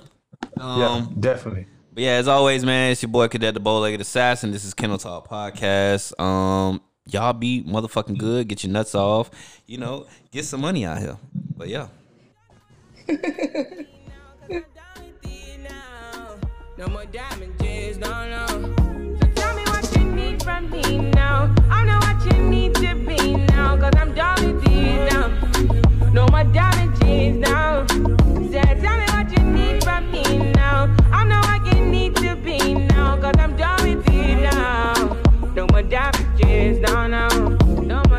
Man. Yeah, Um, definitely. but yeah, as always, man, it's your boy Cadet the Bow Legged Assassin. This is Kennel Talk Podcast. Um, y'all be motherfucking good. Get your nuts off. You know, get some money out here. But yeah. No more damages, No more damages now. Tell me what you need from me now. I know what you need to be now, cause I'm done with you now. No more damages, no, no. No more.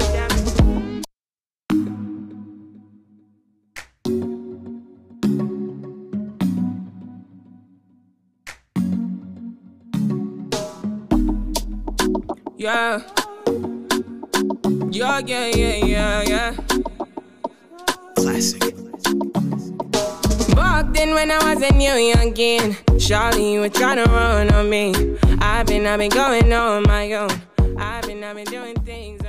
Yeah. Yeah, yeah, yeah, yeah, yeah. Classic. Back then when I was a new youngin', Charlie, were trying to run on me. I've been, I've been going on my own. I've been, I've been doing things.